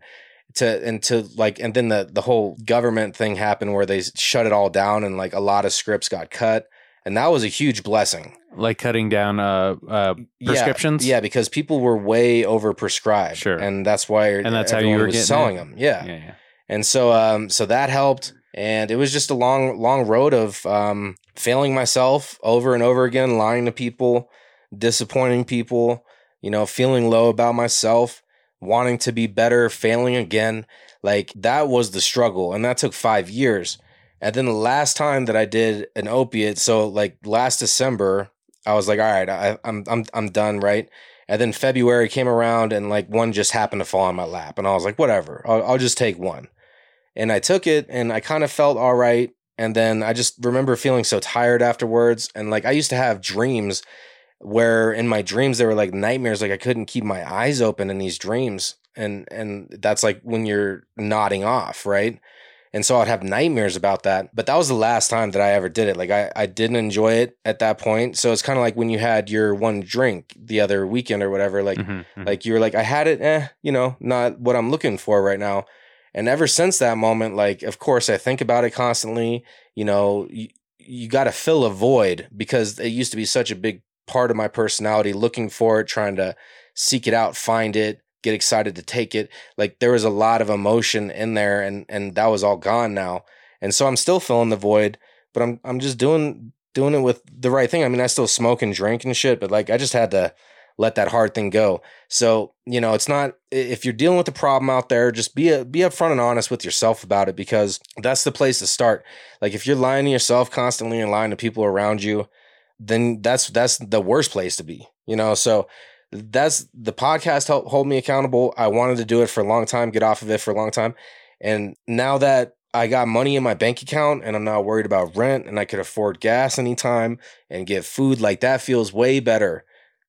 to and to like and then the the whole government thing happened where they shut it all down and like a lot of scripts got cut and that was a huge blessing
Like cutting down uh, uh, prescriptions?
yeah, yeah because people were way over prescribed
Sure.
and that's why
And that's how you were getting
selling
it?
them yeah.
Yeah. Yeah.
and so um so that helped and it was just a long long road of um failing myself over and over again lying to people disappointing people you know feeling low about myself wanting to be better failing again Like that was the struggle, and that took five years. And then the last time that I did an opiate, so like last December, I was like, all right, I, I'm I'm I'm done, right? And then February came around, and like one just happened to fall on my lap, and I was like, whatever, I'll, I'll just take one. And I took it, and I kind of felt all right. And then I just remember feeling so tired afterwards, and like I used to have dreams where in my dreams they were like nightmares, like I couldn't keep my eyes open in these dreams, and and that's like when you're nodding off, right? And so I'd have nightmares about that. But that was the last time that I ever did it. Like I, I didn't enjoy it at that point. So it's kind of like when you had your one drink the other weekend or whatever. Like
Mhm, mhm.
like you were like, I had it, eh, you know, not what I'm looking for right now. And ever since that moment, like of course I think about it constantly. You know, you, you got to fill a void because it used to be such a big part of my personality, looking for it, trying to seek it out, find it, get excited to take it. Like there was a lot of emotion in there and and that was all gone now. And so I'm still filling the void, but I'm I'm just doing doing it with the right thing. I mean, I still smoke and drink and shit, but like I just had to let that hard thing go. So, you know, it's not if you're dealing with a problem out there, just be a, be upfront and honest with yourself about it because that's the place to start. Like if you're lying to yourself constantly and lying to people around you, then that's that's the worst place to be. You know, so that's the podcast helped hold me accountable. I wanted to do it for a long time, get off of it for a long time. And now that I got money in my bank account and I'm not worried about rent and I could afford gas anytime and get food, like that feels way better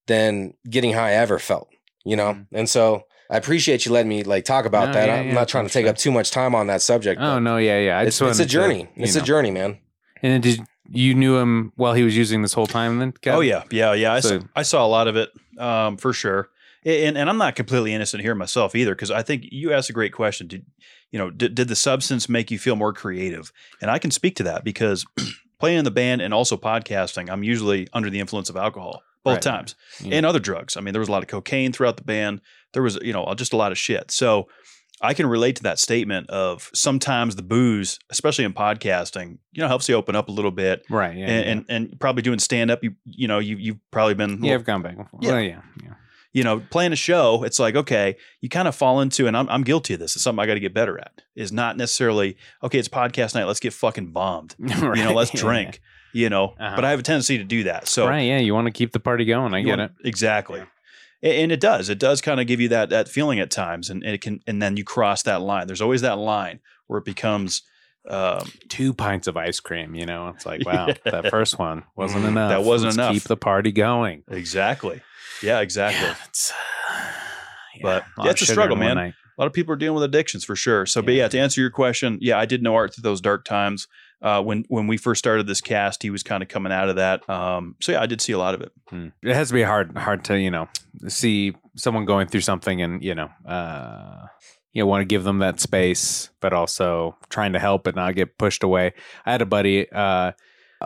than getting high ever felt, you know? And so I appreciate you letting me like talk about
No,
that.
yeah,
I'm
yeah,
not trying to take
sure.
up too much time on that subject.
Oh no, yeah, yeah. I
it's, it's a
wanted to,
journey. it's
know.
a journey, man.
And did you knew him while he was using this whole time? Then Kev?
Oh yeah, yeah, yeah. I,
So-
saw, I saw a lot of it um, for sure, and and I'm not completely innocent here myself either because I think you asked a great question. Did you know? Did, did the substance make you feel more creative? And I can speak to that because (clears throat) playing in the band and also podcasting, I'm usually under the influence of alcohol both
Right.
times
Yeah.
and other drugs. I mean, there was a lot of cocaine throughout the band. There was you know uh, just a lot of shit. So. I can relate to that statement of sometimes the booze, especially in podcasting, you know, helps you open up a little bit
right, yeah,
and,
yeah.
and and probably doing stand up, you you know, you you've probably been
yeah, I've gone back.
Yeah.
Well, yeah, yeah.
you know, playing a show, it's like, okay, you kind of fall into, and I'm, I'm guilty of this. It's something I got to get better at. Is not necessarily okay. It's podcast night. Let's get fucking bombed. (laughs) You know, let's drink. You know,
Uh-huh.
but I have a tendency to do that. So
right, yeah. You want to keep the party going. I get
want-
it.
exactly. A- And it does. It does kind of give you that that feeling at times, and it can, and then you cross that line. There's always that line where it becomes um,
Two pints of ice cream. You know, it's like (laughs) wow,
Yeah.
that first one wasn't
Mm,
enough.
that wasn't
Let's
enough.
Keep the party going.
exactly. Yeah, exactly.
Yeah, it's,
But,
lot
yeah, it's a struggle, man.
night.
a lot of people are dealing with addictions for sure. So, but
Yeah.
yeah, to answer your question, yeah, I did know Art through those dark times. Uh, when when we first started this cast, he was kind of coming out of that. Um, so yeah, I did see a lot of it.
Hmm. It has to be hard, hard to you know see someone going through something and you know, uh, you know, want to give them that space, but also trying to help but not get pushed away. I had a buddy uh,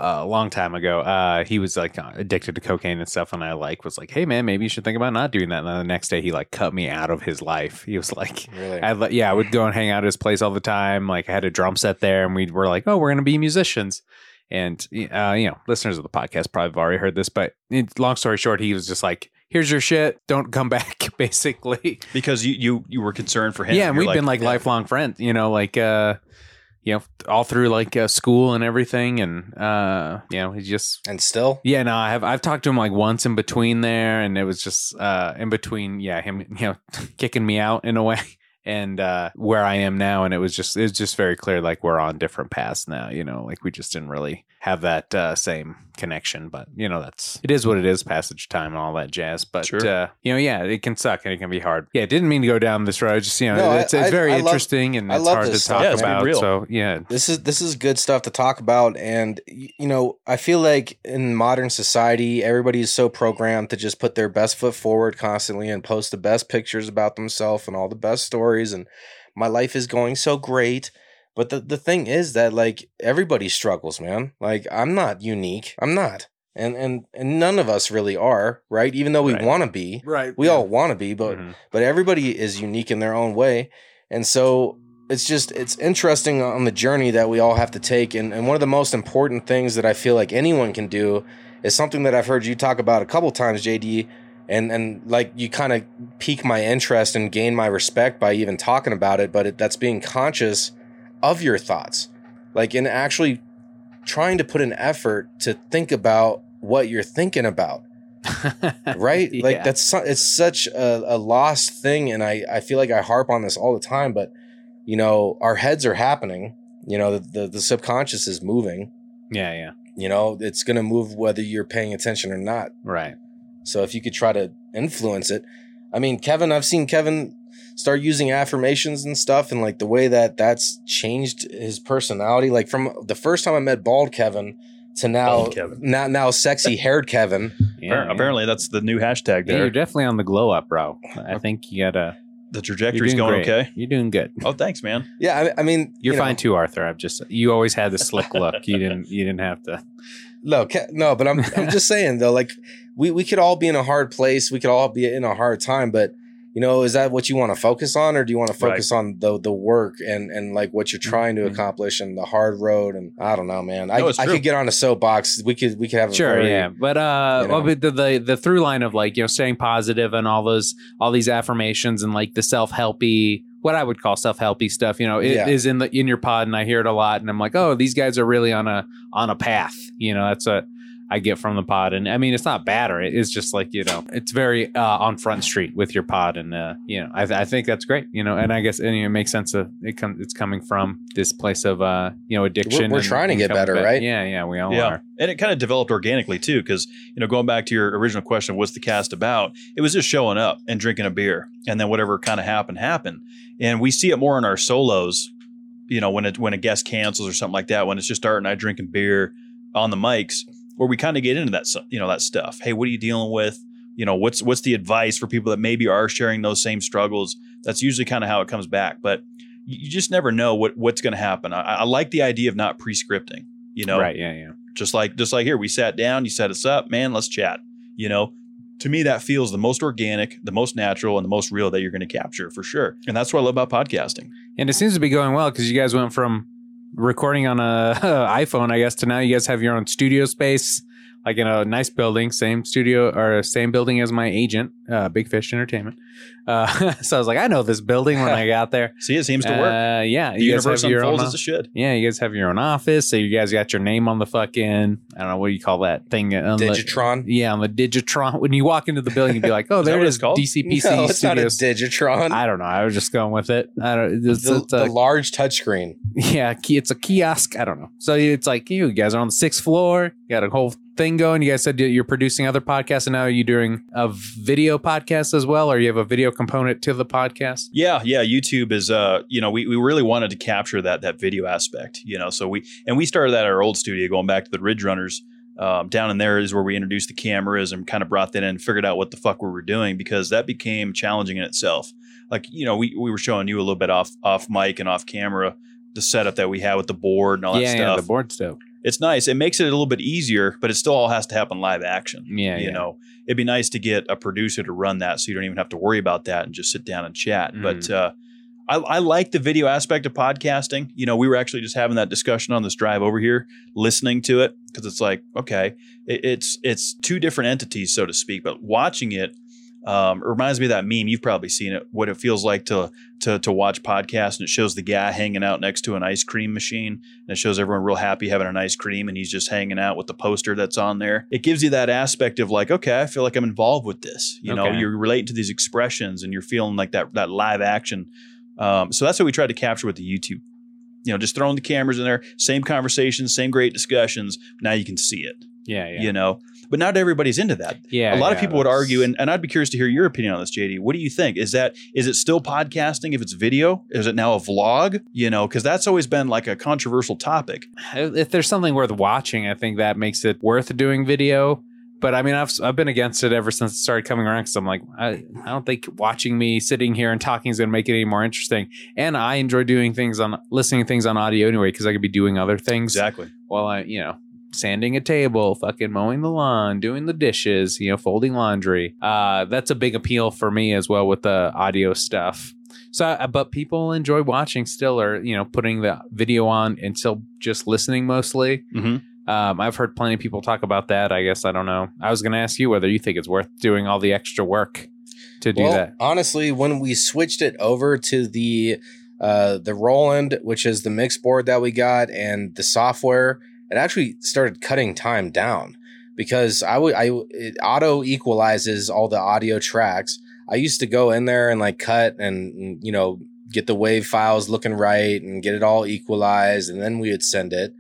a long time ago. Uh, he was like addicted to cocaine and stuff, and I like was like, hey man, maybe you should think about not doing that. And then the next day, he like cut me out of his life. He was like,
Really?
I li- yeah, I would go and hang out at his place all the time. Like I had a drum set there, and we were like, oh, we're gonna be musicians. And uh, you know, listeners of the podcast probably have already heard this, but it, long story short, he was just like, "Here's your shit. Don't come (laughs) back." (laughs) Basically,
Because you you you were concerned for him.
yeah. And we've been like lifelong friends. You know, like uh, you know, all through like uh, school and everything, and uh, you know, he just
And still,
yeah, no, I have I've talked to him like once in between there, and it was just uh in between, yeah, him (laughs) you know kicking me out in a way, (laughs) and uh where I am now, and it was just it was just very clear like we're on different paths now, you know, like we just didn't really have that uh, same connection, but you know that's it is what it is, passage time and all that jazz. But
Sure.
uh, you know, yeah, it can suck and it can be hard. Yeah, didn't mean to go down this road. Just you know,
No, I-
it's, it's
I-
very
I love-
interesting and
I
it's
love
hard to
this
talk
Yeah,
about.
real.
So yeah,
this is this is good stuff to talk about and you know i feel like in modern society everybody is so programmed to just put their best foot forward constantly and post the best pictures about themselves and all the best stories and my life is going so great but the, the thing is that like everybody struggles man. Like i'm not unique. I'm not. And and and none of us really are right? Even though we
Right.
want to be.
Right.
we all want to be but
Mhm.
but everybody is unique in their own way. And so it's just it's interesting on the journey that we all have to take. And, and one of the most important things that i feel like anyone can do is something that i've heard you talk about a couple times jd and and like you kind of pique my interest and gain my respect by even talking about it but it, that's being conscious of your thoughts like in actually trying to put an effort to think about what you're thinking about (laughs) right like
Yeah.
that's it's such a, a lost thing and i i feel like i harp on this all the time but you know our heads are happening you know the the, the subconscious is moving
Yeah, yeah.
you know it's to move whether you're paying attention or not
Right.
so if you could try to influence it, I mean, Kevin, I've seen Kevin start using affirmations and stuff, and like the way that that's changed his personality. Like from the first time I met bald Kevin to now,
Bald Kevin.
now now sexy (laughs) haired Kevin.
Yeah,
Appar-
yeah.
Apparently, that's the new hashtag
Yeah,
there.
you're definitely on the glow up, bro. I think you gotta.
the trajectory's going
great.
okay.
You're doing good.
Oh, thanks, man.
Yeah, I, I mean,
You're
you know,
fine too, Arthur. I've just you always had the slick look. (laughs) You didn't you didn't have to.
No, Ke- no, but I'm I'm just (laughs) saying though, like we we could all be in a hard place, we could all be in a hard time, but you know, is that what you want to focus on, or do you want to
Right.
focus on the the work and and like what you're trying to
Mhm.
accomplish and the hard road? And I don't know, man. I
No,
I could get on a soapbox. We could we could have a
Sure,
very-
yeah, but uh,
you know.
well, but the, the the through line of like you know staying positive and all those all these affirmations and like the self helpy what I would call self helpy stuff, you know, it is
Yeah.
in the in your pod, and I hear it a lot, and I'm like, oh, these guys are really on a on a path, you know, that's what I get from the pod, and I mean, it's not bad, or it's just like you know, it's very uh, on front street with your pod, and uh, you know, I, I think that's great, you know, and I guess and, you know, it makes sense that it comes it's coming from this place of uh, you know, addiction.
we're
and-
trying to get better,
back.
right?
Yeah, yeah, we all
yeah.
are.
And it kind of developed organically too, because you know, going back to your original question, what's the cast about? It was just showing up and drinking a beer, and then whatever kind of happened happened. And we see it more in our solos, you know, when it when a guest cancels or something like that. When it's just Art and I drinking beer on the mics, where we kind of get into that, you know, that stuff. Hey, what are you dealing with? You know, what's what's the advice for people that maybe are sharing those same struggles? That's usually kind of how it comes back, but you just never know what what's going to happen. I, I like the idea of not pre-scripting. You know,
right? Yeah, yeah.
just like just like here we sat down you set us up man let's chat you know to me that feels the most organic the most natural and the most real that you're going to capture for sure and that's what i love about podcasting
And it seems to be going well because you guys went from recording on a (laughs) iPhone, I guess, to now you guys have your own studio space, like in a nice building, same studio or same building as my agent, uh, Big Fish Entertainment. Uh, (laughs) so I was like, I know this building when I (laughs) got there.
see it seems to work
Uh, yeah,
the
you guys
universe
have your
unfolds
own.
as it should
Yeah, you guys have your own office. So you guys got your name on the fucking I don't know what do you call that thing on the-
Digitron.
yeah, on the Digitron. When you walk into the building, you'd be like, "Oh, there
it's called?
DCPC (laughs)
No, it's not a Digitron.
I don't know. I was just going with it. I don't. It's,
the,
it's a-
the large touchscreen.
yeah, it's a kiosk. I don't know. So it's like you guys are on the sixth floor. You got a whole thing going. You guys said you're producing other podcasts, and now are you doing a video podcast as well, or you have a video component to the podcast?
yeah yeah youtube is uh you know we, we really wanted to capture that that video aspect you know so we and we started that at our old studio going back to the ridge runners um, down in there is where we introduced the cameras and kind of brought that in and figured out what the fuck we were doing because that became challenging in itself like you know we, we were showing you a little bit off off mic and off camera the setup that we had with the board and all that stuff
yeah, the board dope.
It's nice. It makes it a little bit easier, but it still all has to happen live action.
Yeah,
you
yeah.
know, it'd be nice to get a producer to run that, so you don't even have to worry about that and just sit down and chat.
Mm.
But uh, I, I like the video aspect of podcasting. You know, we were actually just having that discussion on this drive over here, listening to it because it's like, okay, it, it's it's two different entities, so to speak. But watching it. Um, it reminds me of that meme. You've probably seen it. What it feels like to to to watch podcasts, and it shows the guy hanging out next to an ice cream machine, and it shows everyone real happy having an ice cream, and he's just hanging out with the poster that's on there. It gives you that aspect of like, okay, I feel like I'm involved with this. You know, you're relating to these expressions, and you're feeling like that that live action. Um, so that's what we tried to capture with the YouTube. You know, just throwing the cameras in there, same conversations, same great discussions. Now you can see it.
Yeah, yeah,
You know, but not everybody's into that
yeah.
a lot of
yeah,
people would argue, and, and I'd be curious to hear your opinion on this, JD. What do you think? Is that is it still podcasting if it's video? Is it now a vlog? You know, because that's always been like a controversial topic.
if there's something worth watching, I think that makes it worth doing video. But I mean, I've I've been against it ever since it started coming around because I'm like, I, I don't think watching me sitting here and talking is going to make it any more interesting. And I enjoy doing things on listening to things on audio anyway because I could be doing other things
Exactly.
while I, you know, sanding a table, fucking mowing the lawn, doing the dishes, you know, folding laundry. Uh, that's a big appeal for me as well with the audio stuff. So, but people enjoy watching still, or you know, putting the video on and still just listening mostly.
Mhm.
Um, I've heard plenty of people talk about that. I guess I don't know. I was going to ask you whether you think it's worth doing all the extra work to do
well,
that.
honestly, when we switched it over to the uh, the Roland, which is the mix board that we got, and the software, it actually started cutting time down because I would I it auto equalizes all the audio tracks. I used to go in there and like cut and you know get the wave files looking right and get it all equalized, and then we would send it.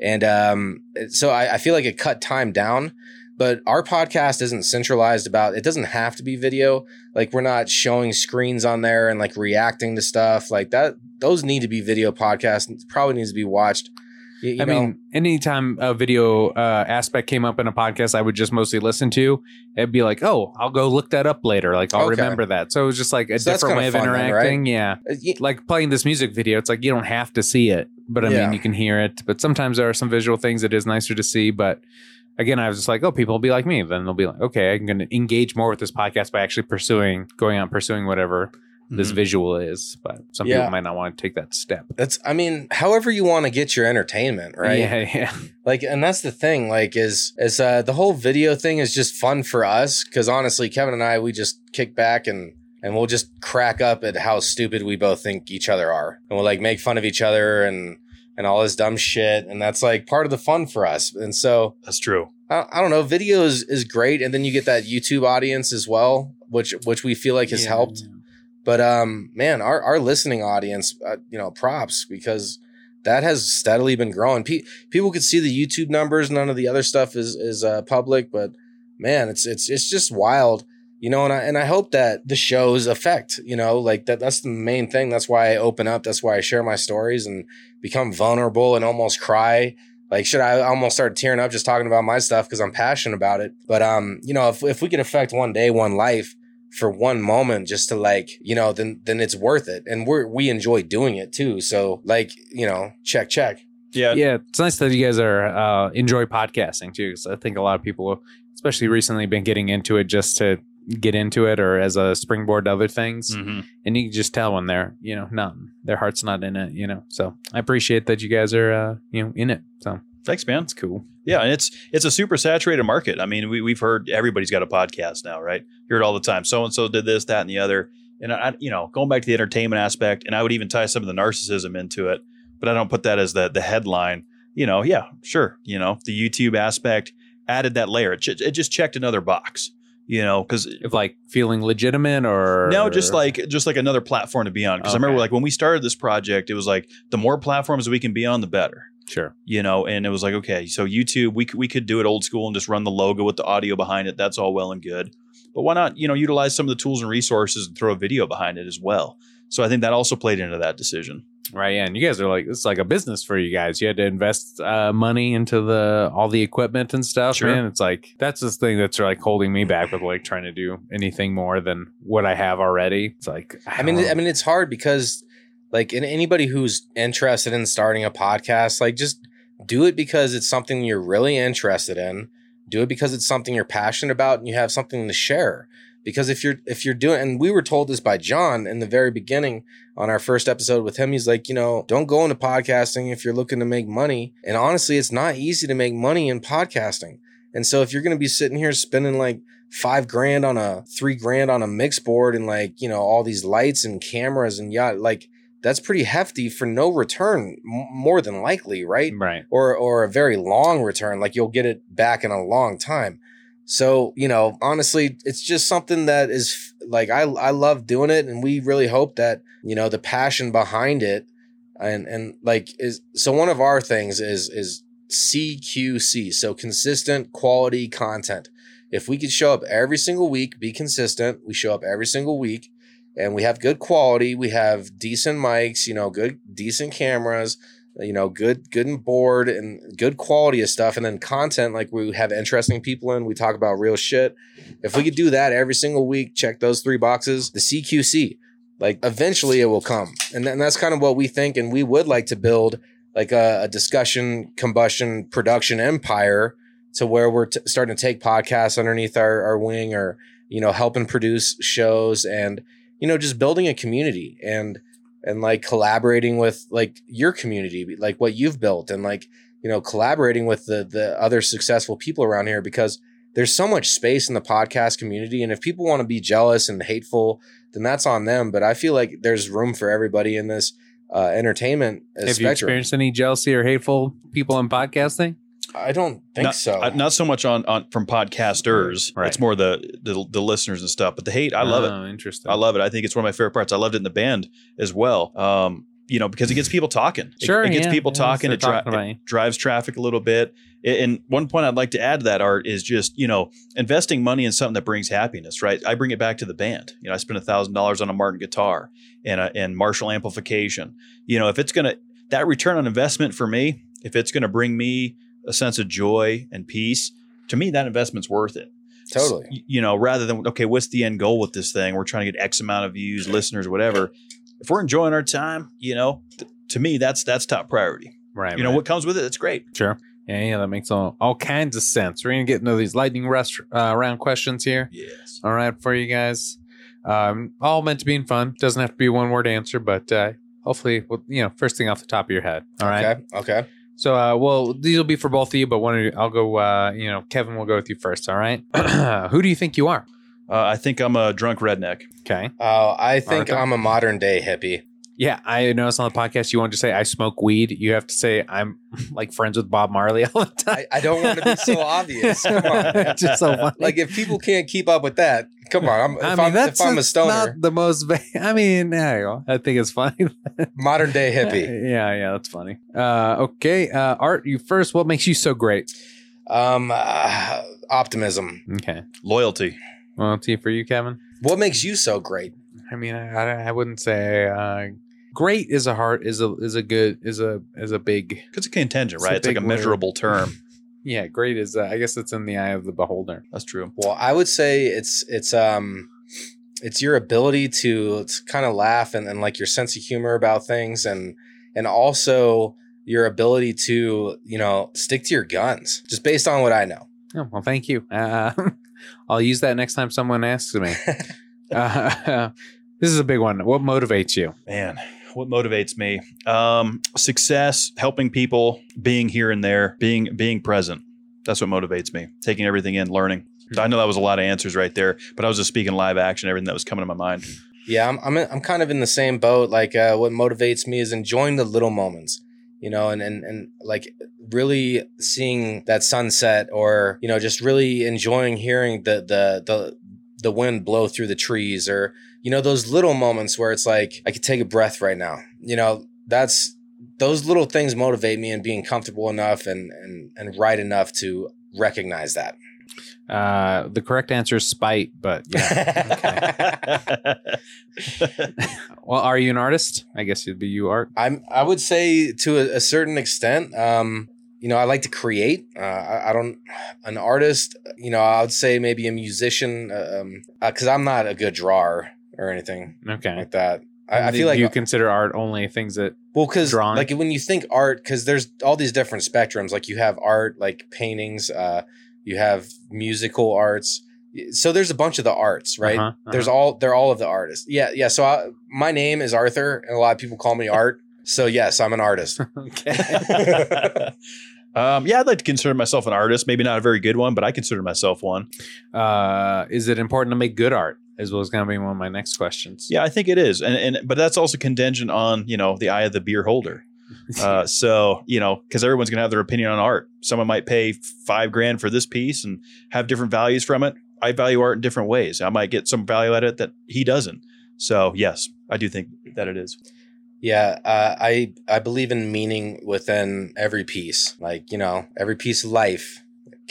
And um, so I, I feel like it cut time down. But our podcast isn't centralized about it doesn't have to be video. Like we're not showing screens on there and like reacting to stuff like that. Those need to be video podcasts. It probably needs to be watched. You, you
I
know,
mean, anytime a video uh, aspect came up in a podcast, I would just mostly listen to. It'd be like, oh, I'll go look that up later. Like I'll
Okay.
remember that. So it was just like a
So
different way of
fun then,
interacting. Yeah,
uh, y-
like playing this music video. It's like you don't have to see it, but I
Yeah.
mean, you can hear it. But sometimes there are some visual things that is nicer to see. But again, I was just like, oh, people will be like me. Then they'll be like, okay, I'm going to engage more with this podcast by actually pursuing, going out and pursuing whatever this
Mhm.
visual is. But some
Yeah.
people might not want to take that step.
that's I mean, however you want to get your entertainment, right?
Yeah, (laughs) yeah.
Like, and that's the thing. Like, is is uh, the whole video thing is just fun for us because honestly, Kevin and I, we just kick back and and we'll just crack up at how stupid we both think each other are, and we'll like make fun of each other and and all this dumb shit, and that's like part of the fun for us. And so
That's true.
I, I don't know, video is, is great, and then you get that YouTube audience as well, which which we feel like has
Yeah,
helped. But um, man, our our listening audience, uh, you know, props because that has steadily been growing. Pe- people could see the YouTube numbers. None of the other stuff is is uh, public, but man, it's it's it's just wild, you know. And I and I hope that the shows affect, you know, like that. That's the main thing. That's why I open up. That's why I share my stories and become vulnerable and almost cry. Like, should I almost start tearing up just talking about my stuff because I'm passionate about it? But um, you know, if if we could affect one day, one life for one moment just to like you know then then it's worth it and we're we enjoy doing it too so like you know check check
Yeah.
yeah, it's nice that you guys are uh, enjoy podcasting too. Because I think a lot of people, especially recently, been getting into it just to get into it or as a springboard to other things.
hmm
And you can just tell when they're you know not their heart's not in it. You know, so I appreciate that you guys are uh, you know in it. So
Thanks, man.
it's cool.
Yeah, and it's it's a super saturated market. I mean, we we've heard everybody's got a podcast now, right? Hear it all the time. So and so did this, that, and the other. And I, you know, going back to the entertainment aspect, and I would even tie some of the narcissism into it, but I don't put that as the the headline. You know, yeah, sure. You know, the YouTube aspect added that layer. It, it just checked another box. You know, because
like feeling legitimate or
no, just like just like another platform to be on. Because I remember like when we started this project, it was like the more platforms we can be on, the better
sure.
you know and it was like okay so youtube we could, we could do it old school and just run the logo with the audio behind it that's all well and good but why not you know utilize some of the tools and resources and throw a video behind it as well so i think that also played into that decision
Right, yeah, and you guys are like it's like a business for you guys. You had to invest uh, money into the all the equipment and stuff.
Sure.
Man, it's like that's the thing that's like holding me back with like trying to do anything more than what I have already. It's like
i mean
don't
i mean it's hard because like in anybody who's interested in starting a podcast like just do it because it's something you're really interested in. Do it because it's something you're passionate about and you have something to share. Because if you're if you're doing and we were told this by john in the very beginning on our first episode with him he's like you know don't go into podcasting if you're looking to make money. And honestly it's not easy to make money in podcasting. And so if you're going to be sitting here spending like five grand on a three grand on a mix board and like you know all these lights and cameras and yacht like that's pretty hefty for no return m- more than likely right?
Right.
or or a very long return like you'll get it back in a long time. So you know honestly it's just something that is like i i love doing it and we really hope that you know the passion behind it and and like is so one of our things is is cqc so consistent quality content. If we could show up every single week be consistent we show up every single week and we have good quality. We have decent mics you know good decent cameras you know good good and board and good quality of stuff. And then content like we have interesting people in we talk about real shit. If we could do that every single week check those three boxes the cqc like eventually it will come. And, then that's kind of what we think and we would like to build like a, a discussion combustion production empire to where we're t- starting to take podcasts underneath our, our wing or you know helping produce shows and you know just building a community and and like collaborating with like your community like what you've built and like you know, collaborating with the the other successful people around here because there's so much space in the podcast community. And if people want to be jealous and hateful, then that's on them. But I feel like there's room for everybody in this uh, entertainment uh,
Have you experienced any jealousy or hateful people in podcasting?
I don't think
not,
so.
uh, not so much on, on from podcasters.
Right.
It's more the, the the listeners and stuff. But the hate, I love it.
Oh, interesting.
I love it. I think it's one of my favorite parts. I loved it in the band as well. Um, you know, because it gets people talking. It-
Sure,
it, gets
yeah,
people
yeah,
talking. It, dri-
talking
it drives traffic a little bit. A- And one point I'd like to add to that art is just you know investing money in something that brings happiness. Right. I bring it back to the band. You know, I spent a thousand dollars on a Martin guitar and a, and Marshall amplification. You know, if it's gonna that return on investment for me, if it's gonna bring me a sense of joy and peace, to me that investment's worth it
totally.
y- you know, rather than okay, what's the end goal with this thing? We're trying to get X amount of views, listeners, whatever. If we're enjoying our time, you know, th- to me, that's that's top priority.
right.
You know, what comes with it, it's great.
Sure. Yeah, yeah, that makes all, all kinds of sense. We're gonna get into these lightning rest, uh, round questions here.
Yes.
All right, for you guys. Um, all meant to be in fun. Doesn't have to be one word answer, but uh, hopefully, well, you know, first thing off the top of your head. All right.
Okay. Okay.
So, uh, well, these will be for both of you, but one of you, I'll go. Uh, you know, Kevin will go with you first. All right. (clears throat) Who do you think you are?
Uh, I think I'm a drunk redneck.
Okay.
Uh, I think
Arthur?
I'm a modern day hippie.
Yeah, I noticed on the podcast you want to say I smoke weed. You have to say I'm (laughs) like friends with Bob Marley all the time.
I, I don't want to be so (laughs) obvious. Come on.
just so funny.
Like if people can't keep up with that, come on. I'm, if,
I
I
mean,
am
that's
if I'm a
it's
stoner,
not the most. Va- I mean, there you go. I think it's funny. (laughs)
modern day hippie.
yeah, yeah, that's funny. Uh, okay, uh, Art, you first. What makes you so great?
Um, uh, optimism.
Okay,
Loyalty.
loyalty for you, Kevin.
What makes you so great?
I mean, I, I, I wouldn't say uh, great is a heart is a is a good is a is a big.
It's a contingent,
It's a
right? It's like a
big word.
measurable term. (laughs)
Yeah, great is. Uh, I guess it's in the eye of the beholder.
That's true.
Well, I would say it's it's um it's your ability to, to kind of laugh and, and like your sense of humor about things and and also your ability to you know stick to your guns just based on what I know.
Oh, well, thank you. Uh, (laughs) I'll use that next time someone asks me. (laughs) uh, this is a big one. What motivates you?
Man, what motivates me? Um, success, helping people, being here and there, being being present. That's what motivates me. Taking everything in, learning. I know that was a lot of answers right there, but I was just speaking live action, everything that was coming to my mind.
Yeah, I'm I'm I'm kind of in the same boat. Like uh, what motivates me is enjoying the little moments, you know, and and and like really seeing that sunset, or you know, just really enjoying hearing the the the the wind blow through the trees, or you know, those little moments where it's like I could take a breath right now. You know, that's those little things motivate me and being comfortable enough and and and right enough to recognize that.
Uh, the correct answer is spite, but yeah. (laughs) well, are you an artist? I guess you'd be you art.
I'm. I would say to a, a certain extent. Um, you know, I like to create. Uh, I, I don't. An artist. You know, I would say maybe a musician. uh, Um, because I'm not a good drawer or anything
Okay.
like that. I, I
Do
feel like
you consider art only things that
well, because
drawing?
like when you think art, because there's all these different spectrums. Like you have art, like paintings. Uh, you have musical arts. So there's a bunch of the arts, right?
Uh-huh, uh-huh.
There's all they're all of the artists. Yeah, yeah. So I, my name is Arthur, and a lot of people call me (laughs) Art. So yes, I'm an artist. (laughs)
okay. (laughs)
um, yeah, I'd like to consider myself an artist. Maybe not a very good one, but I consider myself one.
uh, is it important to make good art? As well as going to be one of my next questions.
Yeah, I think it is, and and but that's also contingent on you know the eye of the beer holder. (laughs) Uh, so you know, because everyone's gonna have their opinion on art. Someone might pay five grand for this piece and have different values from it. I value art in different ways. I might get some value at it that he doesn't. So yes, I do think that it is.
Yeah, uh, I I believe in meaning within every piece. Like you know, every piece of life,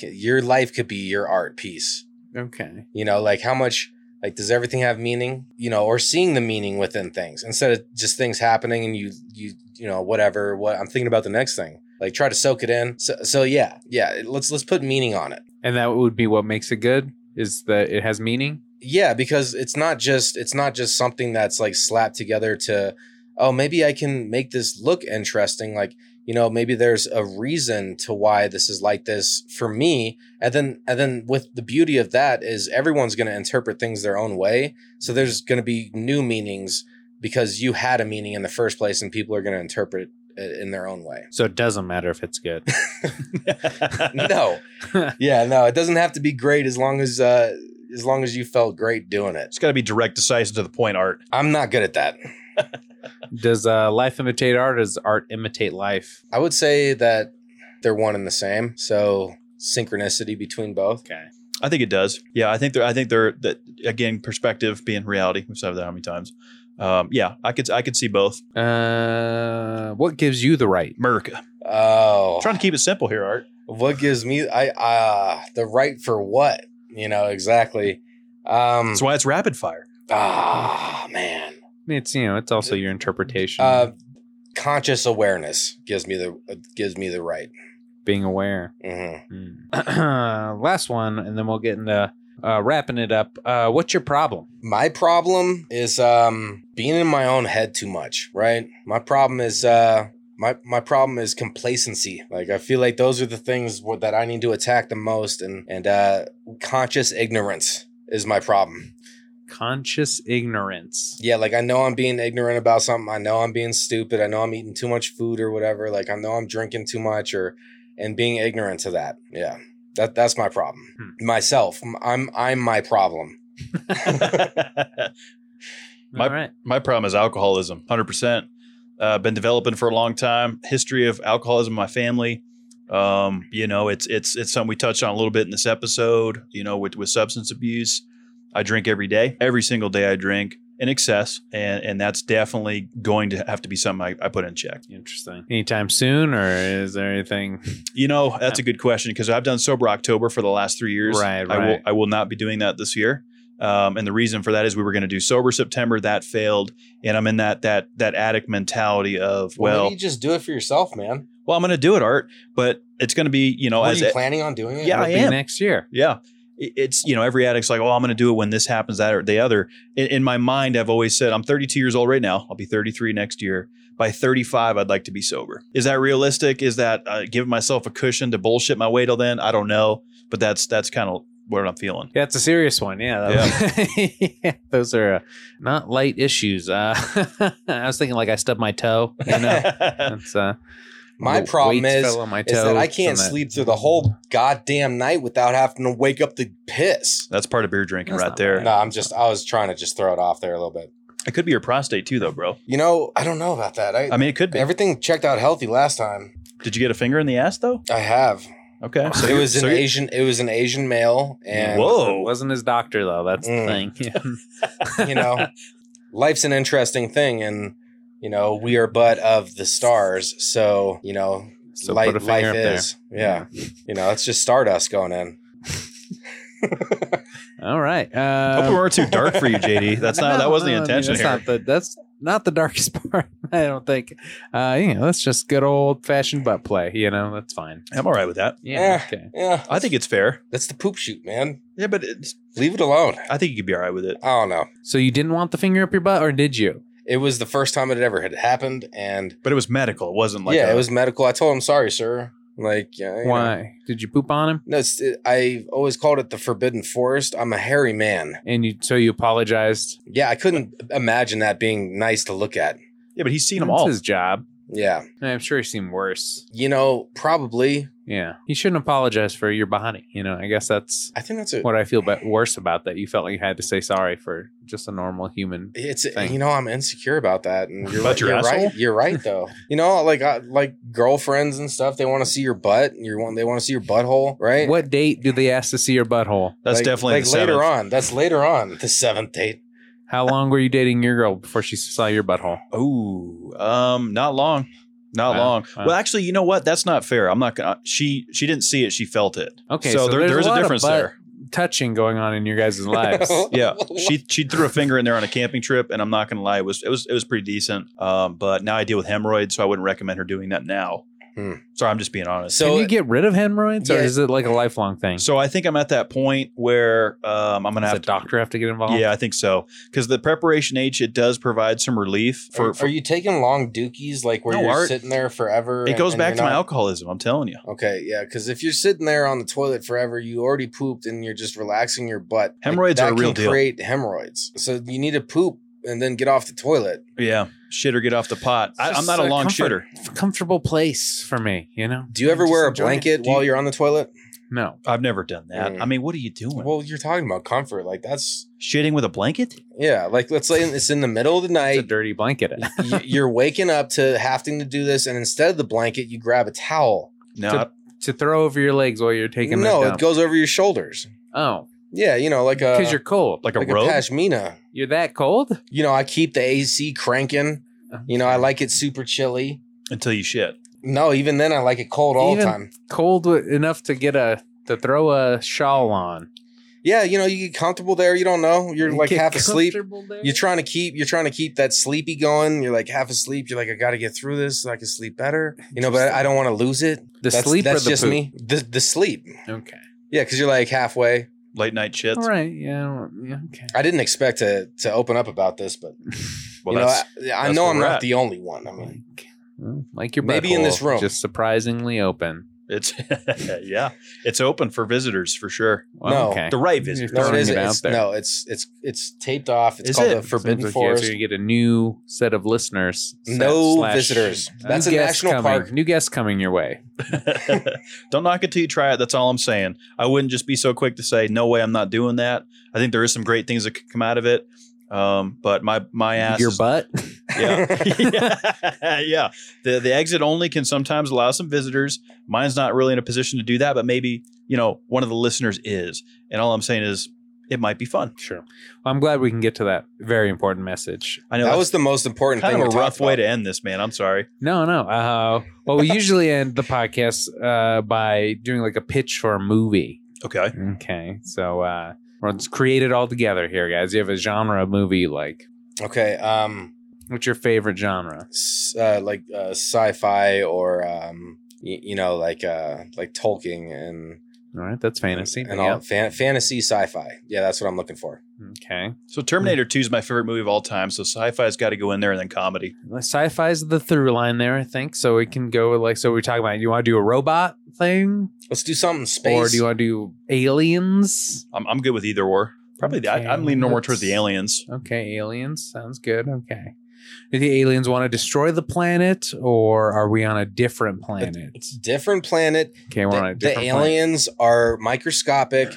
your life could be your art piece.
Okay.
You know, like how much like does everything have meaning? You know, or seeing the meaning within things instead of just things happening and you you you know whatever. What I'm thinking about the next thing. Like try to soak it in. So so yeah yeah. Let's let's put meaning on it.
And that would be what makes it good is that it has meaning.
Yeah, because it's not just it's not just something that's like slapped together to oh maybe I can make this look interesting like you know maybe there's a reason to why this is like this for me and then and then with the beauty of that is everyone's going to interpret things their own way so there's going to be new meanings because you had a meaning in the first place and people are going to interpret i- in their own way.
So it doesn't matter if it's good. (laughs)
no, yeah, no, it doesn't have to be great as long as uh, as long as you felt great doing it.
It's got to be direct, decisive to the point, Art.
I'm not good at that.
Does uh, life imitate art? Or does art imitate life?
I would say that they're one and the same. So synchronicity between both.
Okay.
I think it does. Yeah, I think they're. I think they're that again. Perspective being reality. We've said that how many times. Um, yeah, I could. I could see both.
Uh, what gives you the right?
America.
Oh,
Trying to keep it simple here, Art.
what gives me I uh the right for what? You know exactly. Um,
That's why it's rapid fire.
ah man,
It's you know, it's also your interpretation.
uh, conscious awareness gives me the gives me the right.
being aware.
hmm
Mm. (clears throat) Last one, and then we'll get into uh, wrapping it up. Uh, what's your problem?
My problem is um being in my own head too much, right? My problem is uh my my problem is complacency. Like I feel like those are the things that I need to attack the most and and uh conscious ignorance is my problem.
Conscious ignorance.
Yeah, like I know I'm being ignorant about something. I know I'm being stupid. I know I'm eating too much food or whatever. Like I know I'm drinking too much or and being ignorant to that. Yeah. That that's my problem.
Hmm.
Myself. I'm I'm my problem. (laughs) (laughs)
My-
All right.
My problem is alcoholism. Hundred percent. Uh, been developing for a long time. History of alcoholism in my family. Um, you know, it's it's it's something we touched on a little bit in this episode. You know, with with substance abuse, I drink every day. Every single day, I drink in excess, and and that's definitely going to have to be something I, I put in check.
Interesting. Anytime soon, or is there anything?
You know, that's a good question because I've done sober October for the last three years.
Right,
I will
right.
I will not be doing that this year. Um, and the reason for that is we were going to do sober September. That failed, and I'm in that that that addict mentality of
Well,
well,
you just do it for yourself, man.
well, I'm going to do it, Art, but it's going to be you know
Are
as
you
a-
planning on doing it?
Yeah, I
It'll be
am.
next year.
yeah. It- It's you know every addict's like oh I'm going to do it when this happens that or the other. In, in my mind, I've always said I'm 32 years old right now. I'll be 33 next year. By 35, I'd like to be sober. Is that realistic? Is that uh, giving myself a cushion to bullshit my way till then? I don't know, but that's that's kind of what I'm feeling.
Yeah, it's a serious one. Yeah, that yeah. (laughs) those are uh, not light issues. Uh, (laughs) I was thinking like I stubbed my toe. You know, (laughs) it's uh,
My
the
problem is,
my
is that I can't
from that-
sleep through the whole goddamn night without having to wake up to piss.
That's part of beer drinking
That's
right there.
bad.
No, I'm just I was trying to just throw it off there a little bit.
It could be your prostate too, though, bro.
You know, I don't know about that. I,
I mean, it could be.
everything checked out healthy last time.
Did you get a finger in the ass though?
I have.
Okay, So
it
you're-
was an
you're-
Asian. It was an Asian male, and
It
Whoa,
wasn't his doctor though. That's the
Mm.
thing. (laughs)
You know, life's an interesting thing, and you know we are but of the stars. So you know,
So
life,
put a
life
up there.
is. Yeah. you know, it's just stardust going in. (laughs)
All right.
Hope
Uh,
we weren't too dark for you, JD. That's not. that wasn't the intention
that's
here.
Not the, that's not the darkest (laughs) part. I don't think. Uh, you know, that's just good old fashioned butt play. You know, that's fine.
I'm all right with that.
Yeah.
Eh,
Okay.
Yeah,
I think it's fair.
that's the poop shoot, man.
Yeah, but it's,
Leave it alone.
I think you could be all right with it.
I don't know.
So you didn't want the finger up your butt, or did you?
It was the first time it had ever had happened, and
But it was medical. It wasn't like
yeah,
a-
it was medical. I told him, "Sorry, sir." Like, yeah, you know.
Why did you poop on him?
No, it's, it, I always called it the forbidden forest. I'm a hairy man.
And you so you apologized.
Yeah, I couldn't imagine that being nice to look at.
Yeah, but he's seen them
That's
all.
his job.
Yeah,
I'm sure he's seen worse.
you know, probably.
Yeah, he shouldn't apologize for your body. You know, I guess that's
I think that's a.
what I feel be- worse about that. You felt like you had to say sorry for just a normal human.
It's
thing.
you know I'm insecure about that, and you're,
About
right,
your
you're right. You're right though. (laughs) You know, like uh, like girlfriends and stuff, they want to see your butt. And you want they want to see your butthole, right?
What date do they ask to see your butthole?
That's
Like-
definitely
like later
seventh.
on. That's later on. The seventh date.
How long were you dating your girl before she saw your butthole?
Oh, um, not long, not
Wow,
long.
wow.
Well, actually, you know what? That's not fair. I'm not gonna. She she didn't see it. She felt it.
Okay,
so, there, there's a,
lot of
difference there.
Touching going on in your guys' (laughs) lives.
Yeah, she she threw a finger in there on a camping trip, and I'm not gonna lie, it was it was it was pretty decent. Um, but now I deal with hemorrhoids, so I wouldn't recommend her doing that now.
Hmm.
Sorry, I'm just being honest.
So
Can you get rid of hemorrhoids, or
Yeah.
is it like a lifelong thing?
So I think I'm at that point where um, I'm gonna have
Does
have
a doctor have to get involved?
Yeah, I think so. Because the preparation H, it does provide some relief for.
are,
for
are you taking long dookies like where
No,
you're
Art.
sitting there forever?
it
and-
goes
and
back to
you're
my
not-
alcoholism. I'm telling you,
Okay, yeah, because if you're sitting there on the toilet forever, you already pooped and you're just relaxing your butt.
Hemorrhoids
that
are a real
can
deal.
Create hemorrhoids, so you need to poop and then get off the toilet.
yeah. Shit or get off the pot. I, I'm not a long
comfort-
shitter.
Comfortable place for me, you know.
Do you ever wear a blanket
you-
while you're on the toilet?
No.
I've never done that.
Mm.
I mean, what are you doing?
Well, you're talking about comfort. Like that's
Shitting with a blanket?
yeah. Like let's say it's in the middle of the
It's a
night.
dirty blanket.
You're waking up to having to do this, and instead of the blanket, you grab a towel.
No,
To- to throw over your legs while you're taking
no, it goes over your shoulders.
Oh,
Yeah, you know, like a
because you're cold.
like a
like
robe.
a pashmina.
You're that cold?
You know, I keep the AC cranking. You know, I like it super chilly.
until you shit.
No, even then, I like it cold all the time.
cold enough to get a to throw a shawl on.
Yeah, you know, you get comfortable there. You don't know. You're like half asleep.
there?
You're trying to keep. You're trying to keep that sleepy going. You're like half asleep. You're like, I got to get through this so I can sleep better. You know, but I don't want to lose it.
The
that's,
sleep or
That's
the
just
poop?
me. The the sleep.
Okay.
Yeah, because you're like halfway.
Late night shits.
All right. Yeah. yeah, Okay.
I didn't expect to to open up about this, but (laughs) (laughs)
Well,
you know, I, I
that's
know I'm not
at.
the only one. I mean,
Like, well, like your
Maybe in this room.
just surprisingly open.
It's (laughs) yeah, it's open for visitors for sure.
Well,
No.
okay.
The right
You're
visitors.
no, it
throwing
is.
it
It's,
there.
no, it's it's it's taped off. It's
Is
called
it?
the Forbidden
Seems like you
Forest.
are gonna get a new set of listeners.
No
slash-
visitors. That's a
guests
national
coming,
park.
New guests coming your way. (laughs)
Don't knock it till you try it. That's all I'm saying. I wouldn't just be so quick to say, "No way, I'm not doing that." I think there is some great things that could come out of it. Um, but my my ass,
Your
is-
butt.
Yeah, (laughs) yeah, (laughs) yeah. The the exit only can sometimes allow some visitors. Mine's not really in a position to do that, but maybe you know one of the listeners is. And all I'm saying is, it might be fun.
Sure. Well, I'm glad we can get to that very important message.
I know
that was the most important
kind
thing.
of a rough
talked
way
about.
to end this, man. I'm sorry.
No, no. Uh, well, we usually end the podcast uh, by doing like a pitch for a movie.
Okay.
Okay. So uh, let's create it all together here, guys. You have a genre of movie you like.
Okay. Um.
What's your favorite genre?
Uh, like uh, sci-fi or um. y- You know, like uh, like Tolkien and
All right, that's fantasy.
and
yeah.
all fan- fantasy sci-fi. Yeah, that's what I'm looking for.
Okay.
So Terminator 2 is my favorite movie of all time. So sci-fi's got to go in there and then comedy.
Well, Sci-fi's the through line there, I think. So we can go like so we're talking about. You want to do a robot thing,
Let's do something space.
or do you want to do aliens?
I'm, I'm good with either or. Probably the,
Okay,
I, I'm leaning more towards the aliens.
Okay, aliens sounds good. Okay. Do the aliens want to destroy the planet, or are we on a different planet?
It's a different planet.
Okay, we're on a
The, the
different planet.
aliens are microscopic,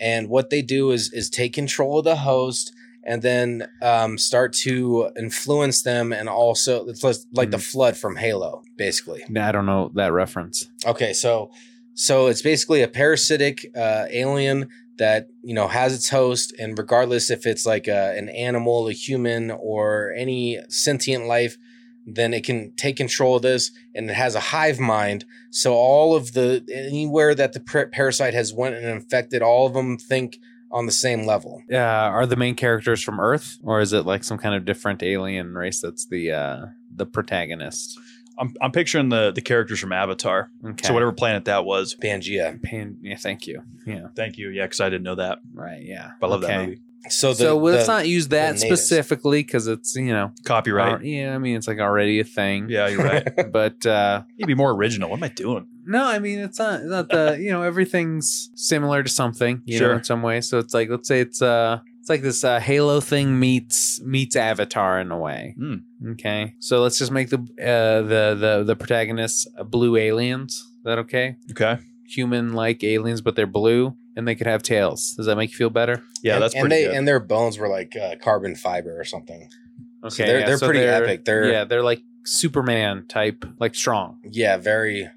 and what they do is is take control of the host and then um, start to influence them, and also it's like- like the
Hmm.
flood from Halo, basically.
I don't know that reference.
Okay, so so it's basically a parasitic uh, alien that you know has its host, and regardless if it's like a, an animal, a human, or any sentient life, then it can take control of this, and it has a hive mind. So all of the anywhere that the parasite has went and infected, all of them think on the same level.
Uh, are the main characters from Earth, or is it like some kind of different alien race that's the uh, the protagonist?
I'm, I'm picturing the, the characters from Avatar.
Okay.
So whatever planet that was.
Pangea.
Pan- yeah, thank you. Yeah,
Thank you. Yeah, because I didn't know that.
right. Yeah,
But I love
Okay.
that movie.
So the,
so let's
the-
not use that specifically because it's you know
Copyright.
al- yeah, I mean it's like already a thing.
yeah, you're right. (laughs)
but uh,
You'd be more original. What am I doing?
no, I mean it's not it's not the you know everything's similar to something you know
Sure.
in some way. So it's like let's say it's uh it's like this uh, Halo thing meets meets Avatar in a way.
Hmm.
Okay, so let's just make the uh, the the the protagonists uh, blue aliens. Is that okay?
Okay.
Human like aliens, but they're blue and they could have tails. Does that make you feel better?
Yeah,
and,
that's
and
pretty
they
good.
and their bones were like uh, carbon fiber or something.
Okay,
So they're-
yeah,
they're pretty epic. They're-
yeah, they're like Superman type, like strong.
Yeah, very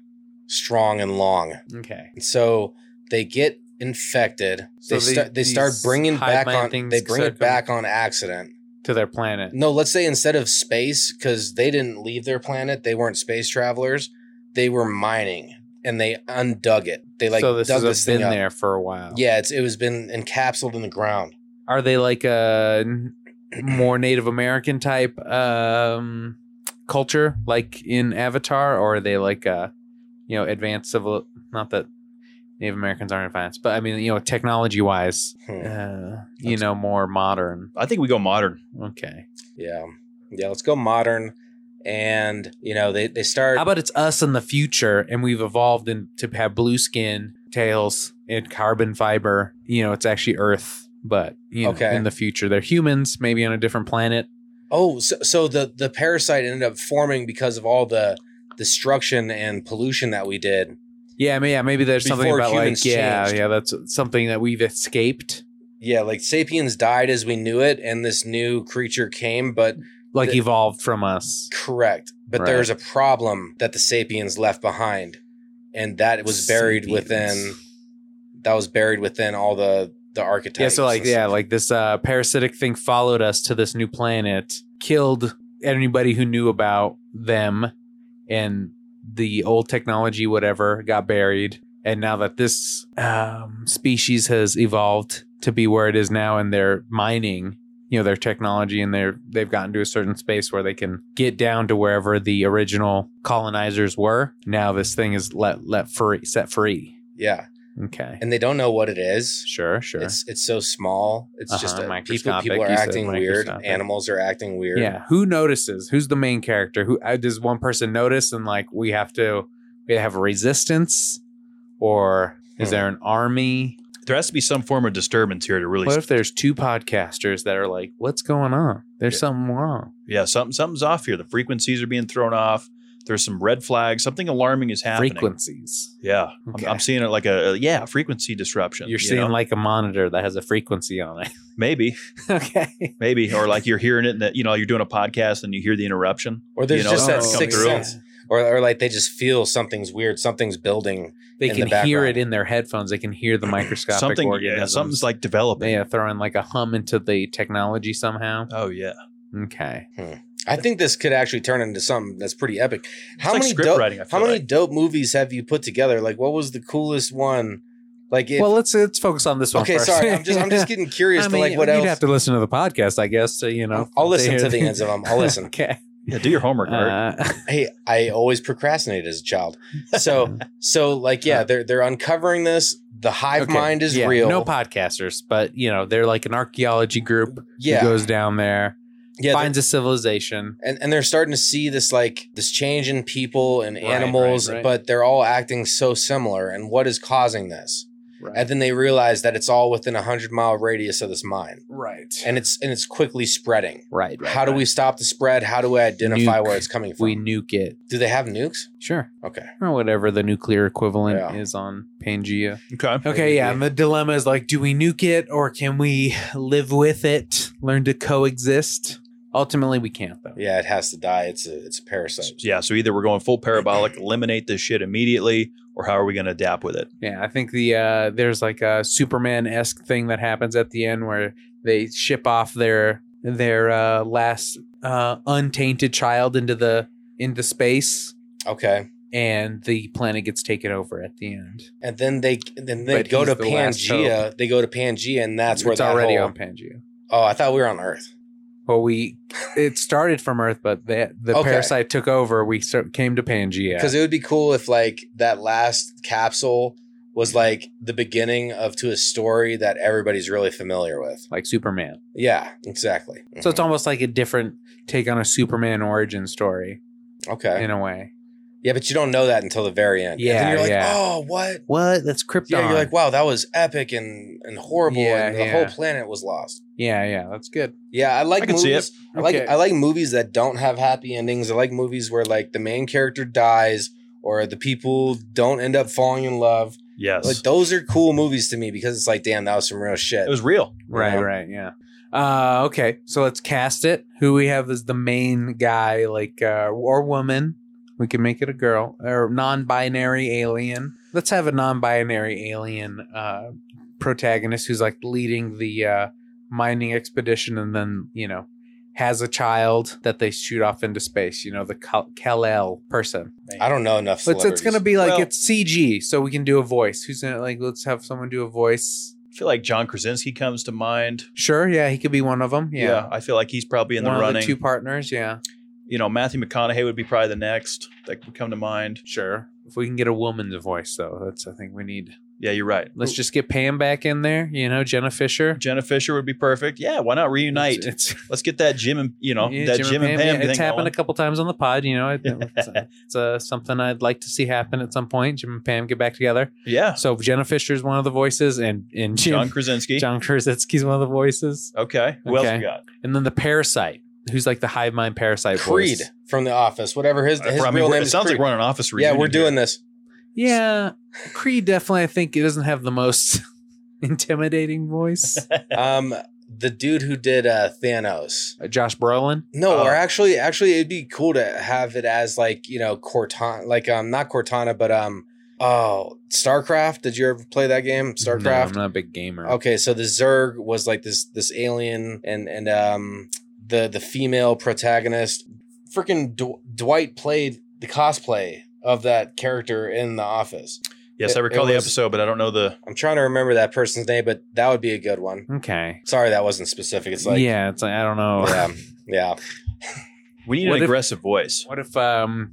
strong and long.
Okay,
So they get infected.
So
they,
they-
start they start bringing back on. They bring it back on accident.
to their planet.
No, let's say instead of space, because they didn't leave their planet. They weren't space travelers. They were mining, and they undug it. They like
so this
dug
has
this thing
been
up.
there for a while.
Yeah, it's it was been encapsulated in the ground.
Are they like a more Native American type um, culture, like in Avatar, or are they like a you know advanced civil? Not that Native Americans aren't advanced, but I mean you know technology wise,
Hmm.
uh, you know more modern.
I think we go modern.
Okay.
Yeah, yeah. Let's go modern, and you know they they start.
How about it's us in the future and we've evolved in, to have blue skin, tails, and carbon fiber. You know, it's actually Earth, but you know,
Okay.
in the future they're humans, maybe on a different planet.
Oh, so, so the the parasite ended up forming because of all the destruction and pollution that we did.
Yeah, I mean, yeah, maybe there's something
Before
about like,
humans
yeah,
changed.
yeah, that's something that we've escaped,
Yeah, like sapiens died as we knew it, and this new creature came, but
like
The-
evolved from us.
correct. But
Right.
there's a problem that the sapiens left behind, and that was buried
Sapiens.
within. That was buried within all the the archetypes.
Yeah, so like,
and
yeah, like this uh, parasitic thing followed us to this new planet, killed anybody who knew about them, and the old technology, whatever, got buried. And now that this um, species has evolved to be where it is now, and they're mining, you know, their technology, and they're they've gotten to a certain space where they can get down to wherever the original colonizers were. Now this thing is let let free, set free.
yeah,
Okay,
and they don't know what it is.
sure, sure.
It's it's so small. It's just
Uh-huh,
a, people people are acting weird. Animals are acting weird.
Yeah, who notices? Who's the main character? Who uh, does one person notice and like we have to we have resistance or is
Hmm.
there an army?
There has to be some form of disturbance here to really.
What if there's two podcasters that are like, "What's going on? There's
Yeah.
something wrong."
yeah, something something's off here. The frequencies are being thrown off. There's some red flags. Something alarming is happening.
Frequencies.
Yeah,
Okay.
I'm, I'm seeing it like a, a- yeah frequency disruption.
You're
you
seeing
know?
like a monitor that has a frequency on it. (laughs)
maybe
okay.
maybe or like you're hearing it that you know you're doing a podcast and you hear the interruption
Or there's
you know,
just that
come
sixth sense, or or like they just feel something's weird. Something's building.
They
In
can
the
hear it in their headphones. They can hear the microscopic
something yeah, something's like developing
yeah, throwing like a hum into the technology somehow.
oh yeah
Okay. Hmm.
I think this could actually turn into something that's pretty epic. How
like
many
script
dope,
writing,
How
feel
many
like.
dope movies have you put together? Like, what was the coolest one? Like, if,
well, let's let's focus on this one
okay,
first.
sorry, I'm just I'm just (laughs) getting curious
I
to like what
you'd
else.
have to listen to the podcast, I guess. So, you know,
I'll listen to the (laughs) ends of them. I'll listen. (laughs)
okay.
yeah do your homework Art.
Uh,
hey, I always procrastinated as a child. So so like yeah, they're they're uncovering this. The hive
okay,
mind is
yeah,
real.
No podcasters, but you know, they're like an archaeology group
Yeah.
who goes down there,
yeah,
finds a civilization.
and and they're starting to see this like this change in people and
Right,
animals,
right, right.
but they're all acting so similar. And what is causing this?
Right.
And then they realize that it's all within a hundred mile radius of this mine,
right.
and it's and it's quickly spreading.
Right. right
How do we stop the spread? How do we identify
Nuke.
where it's coming from?
we nuke it?
do they have nukes?
Sure.
Okay.
Or whatever the nuclear equivalent
Yeah.
is on Pangea.
okay
Okay, yeah. And the dilemma is like, do we nuke it or can we live with it, learn to coexist? Ultimately, we can't, though.
Yeah, it has to die. It's a it's a parasite.
yeah so either we're going full parabolic (clears throat) eliminate this shit immediately or how are we going to adapt with it
Yeah, I think the uh there's like a Superman esque thing that happens at the end where they ship off their their uh last uh untainted child into the into space
Okay.
and the planet gets taken over at the end.
And then they then they
But
go to
the
Pangea. They go to Pangea, and that's where
it's
that
already
whole-
on Pangea.
Oh, I thought we were on Earth.
Well, we it started from Earth, but the the
Okay.
parasite took over. We start, came to Pangea.
Because it would be cool if like that last capsule was like the beginning of to a story that everybody's really familiar with.
like Superman.
Yeah, exactly.
So it's almost like a different take on a Superman origin story
okay.
in a way.
Yeah, but you don't know that until the very end. and
Yeah,
then you're like,
yeah.
oh, what?
What? That's Krypton.
Yeah, you're like, wow, that was epic and and horrible,
Yeah,
and the
yeah.
whole planet was lost.
Yeah, yeah, that's good.
Yeah, I like
I
movies.
it.
I like
Okay.
I like movies that don't have happy endings. I like movies where like the main character dies or the people don't end up falling in love.
yes
Like those are cool movies to me because it's like, damn, that was some real shit.
it was real
Right,
Yeah.
right, yeah. Uh, okay, so let's cast it. Who we have as the main guy, like uh, or woman. We can make it a girl or non-binary alien. Let's have a non-binary alien uh, protagonist who's like leading the uh, mining expedition, and then you know has a child that they shoot off into space. You know the Kal El person.
I don't know enough.
It's it's gonna be like
Well-
it's CG, so we can do a voice. Who's gonna like? Let's have someone do a voice.
i feel like john krasinski comes to mind
Sure, yeah, he could be one of them.
yeah, i feel like he's probably in
one
the
of
running
the two partners. Yeah,
you know matthew mcconaughey would be probably the next that would come to mind
sure. If we can get a woman's voice, though, that's I think we need.
Yeah you're right
Let's just get Pam back in there. You know, Jenna Fischer.
jenna fischer would be perfect yeah why not reunite
It's, it's
let's get that jim and you know
yeah,
that jim, and pam,
yeah,
thing
it's happened
going.
a couple times on the pod. You know, it- (laughs) it's, it's uh, something I'd like to see happen at some point. Jim and Pam get back together.
yeah
So Jenna Fischer is one of the voices, and and Jim,
john krasinski (laughs)
John Krasinski's one of the voices,
okay who else
Okay.
we got
and then the parasite. who's like the hive mind parasite
Creed
voice?
from The Office, whatever his,
I
his
mean,
real name
it
is.
sounds
Creed.
like we're on an office reunion.
Yeah, we're doing
here.
this.
Yeah, Creed definitely. I think it doesn't have the most (laughs) intimidating voice. (laughs)
Um, the dude who did uh, Thanos.
Uh, Josh Brolin.
No,
Oh.
or actually, actually, it'd be cool to have it as like you know Cortana, like um, not Cortana, but um, oh, Starcraft. Did you ever play that game,
No,
Starcraft?
I'm not a big gamer.
Okay, so the Zerg was like this this alien, and and um, the the female protagonist, freaking D- Dwight played the cosplay of that character in The Office.
Yes,
It-
I recall
it
the
was-
episode, but I don't know the.
I'm trying to remember that person's name, but that would be a good one.
Okay.
Sorry, that wasn't specific. It's like
yeah, it's like I don't know.
yeah, yeah.
We need
What
an
if-
aggressive voice.
What if um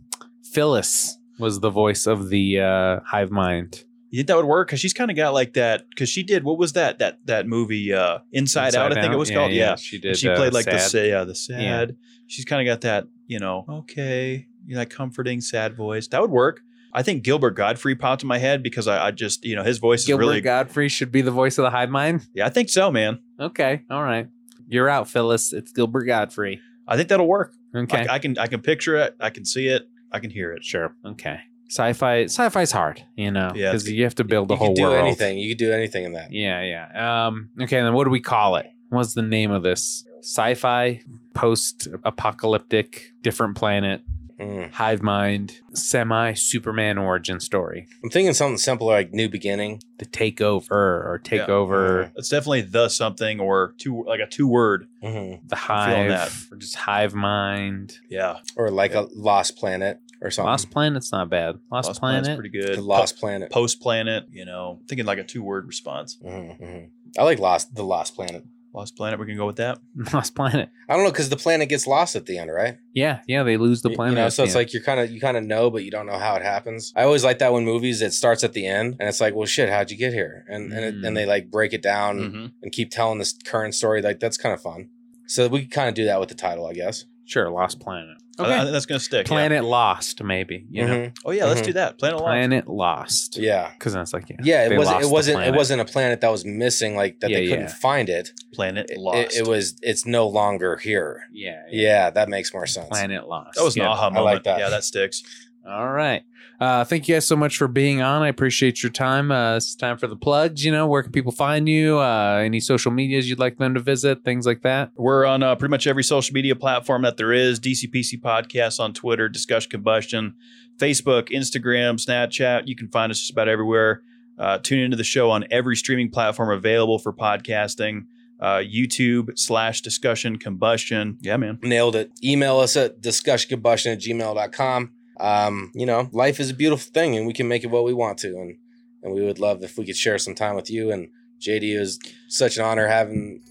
Phyllis was the voice of the uh hive mind?
You think that would work? Because she's kind of got like that. Because she did what was that that that movie uh, Inside,
Inside
Out? I think it was
Yeah,
called.
yeah,
Yeah,
she
And
did,
She
uh,
played like the
sad.
sa- yeah the sad. She's kind of got that you know okay you know, that comforting sad voice. That would work. I think Gilbert Gottfried popped in my head because I, I just you know his voice
Gilbert
is really
Gottfried should be the voice of the hive mind.
yeah I think so man.
Okay, all right. You're out, Phyllis. It's Gilbert Gottfried.
I think that'll work.
Okay.
I, I can I can picture it. I can see it. I can hear it.
Sure. Okay. Sci-fi. Sci-fi's hard, you know,
Yeah,
because you have to build the
you
whole
could do
world.
anything. You can do anything in that.
Yeah, yeah. Um. Okay. Then what do we call it? What's the name of this? Sci-fi, post-apocalyptic, different planet,
Mm.
hive mind, semi-Superman origin story.
I'm thinking something simple like New Beginning.
The takeover or take
Yeah.
over
It's definitely the something or two like a two word.
Mm-hmm.
the hive
that.
or just hive mind.
Yeah,
Or like a Lost Planet or something.
Lost Planet's not bad. Lost,
Lost
Planet.
Planet's pretty good.
The Lost Planet.
Post Planet. You know, thinking like a two word response.
Mm-hmm, mm-hmm. I like Lost. The Lost Planet.
Lost Planet. We can go with that. (laughs)
Lost Planet.
I don't know because the planet gets lost at the end, right?
Yeah, yeah. They lose the planet.
You know, so it's
end.
like you're kind of you kind of know, but you don't know how it happens. I always like that when movies it starts at the end, and it's like, well, shit, how'd you get here? And and, it,
Mm.
and they like break it down
Mhm.
and keep telling this current story. Like that's kind of fun. So we could kind of do that with the title, I guess.
sure, Lost Planet.
I- I think that's gonna stick. yeah.
Planet Lost, maybe. You know,
Mhm.
Oh yeah, let's
Mhm.
do that. Planet Lost.
Planet Lost.
Yeah.
because that's like yeah,
Yeah,
they
it wasn't.
lost
It
the
wasn't. It
planet.
wasn't a planet that was missing, like that they
Yeah,
couldn't
yeah.
find it.
Planet
It,
Lost.
it, it was. It's no longer here.
Yeah,
Yeah, that makes more sense.
Planet Lost.
That was an
yeah.
aha
I
moment.
like that.
Yeah, that sticks.
All right. Uh, thank you guys so much for being on. I appreciate your time. Uh, it's time for the plugs. You know, where can people find you? Uh, any social medias you'd like them to visit? Things like that.
We're on uh, pretty much every social media platform that there is. DCPC Podcast on Twitter, Discussion Combustion, Facebook, Instagram, Snapchat. You can find us just about everywhere. Uh, tune into the show on every streaming platform available for podcasting. Uh, YouTube slash Discussion Combustion. Yeah, man.
Nailed it. Email us at discussioncombustion at gmail.com. Um, you know, life is a beautiful thing and we can make it what we want to. And and we would love if we could share some time with you. And JD, is such an honor having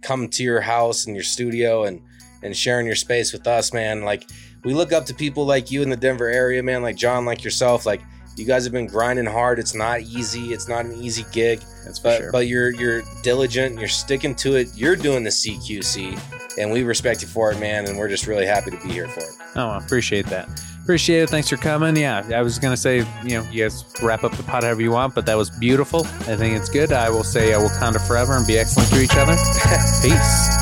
come to your house and your studio and and sharing your space with us, man. Like we look up to people like you in the Denver area, man, like John, like yourself. Like you guys have been grinding hard. It's not easy. It's not an easy gig.
That's
but
sure.
but you're you're diligent. You're sticking to it. You're doing the CQC, and we respect you for it, man. And we're just really happy to be here for it.
Oh, I appreciate that. Appreciate it. Thanks for coming. Yeah, I was gonna say, you know, you guys wrap up the pot however you want, but that was beautiful. I think it's good. I will say, uh, Wakanda forever and be excellent to each other. (laughs) Peace.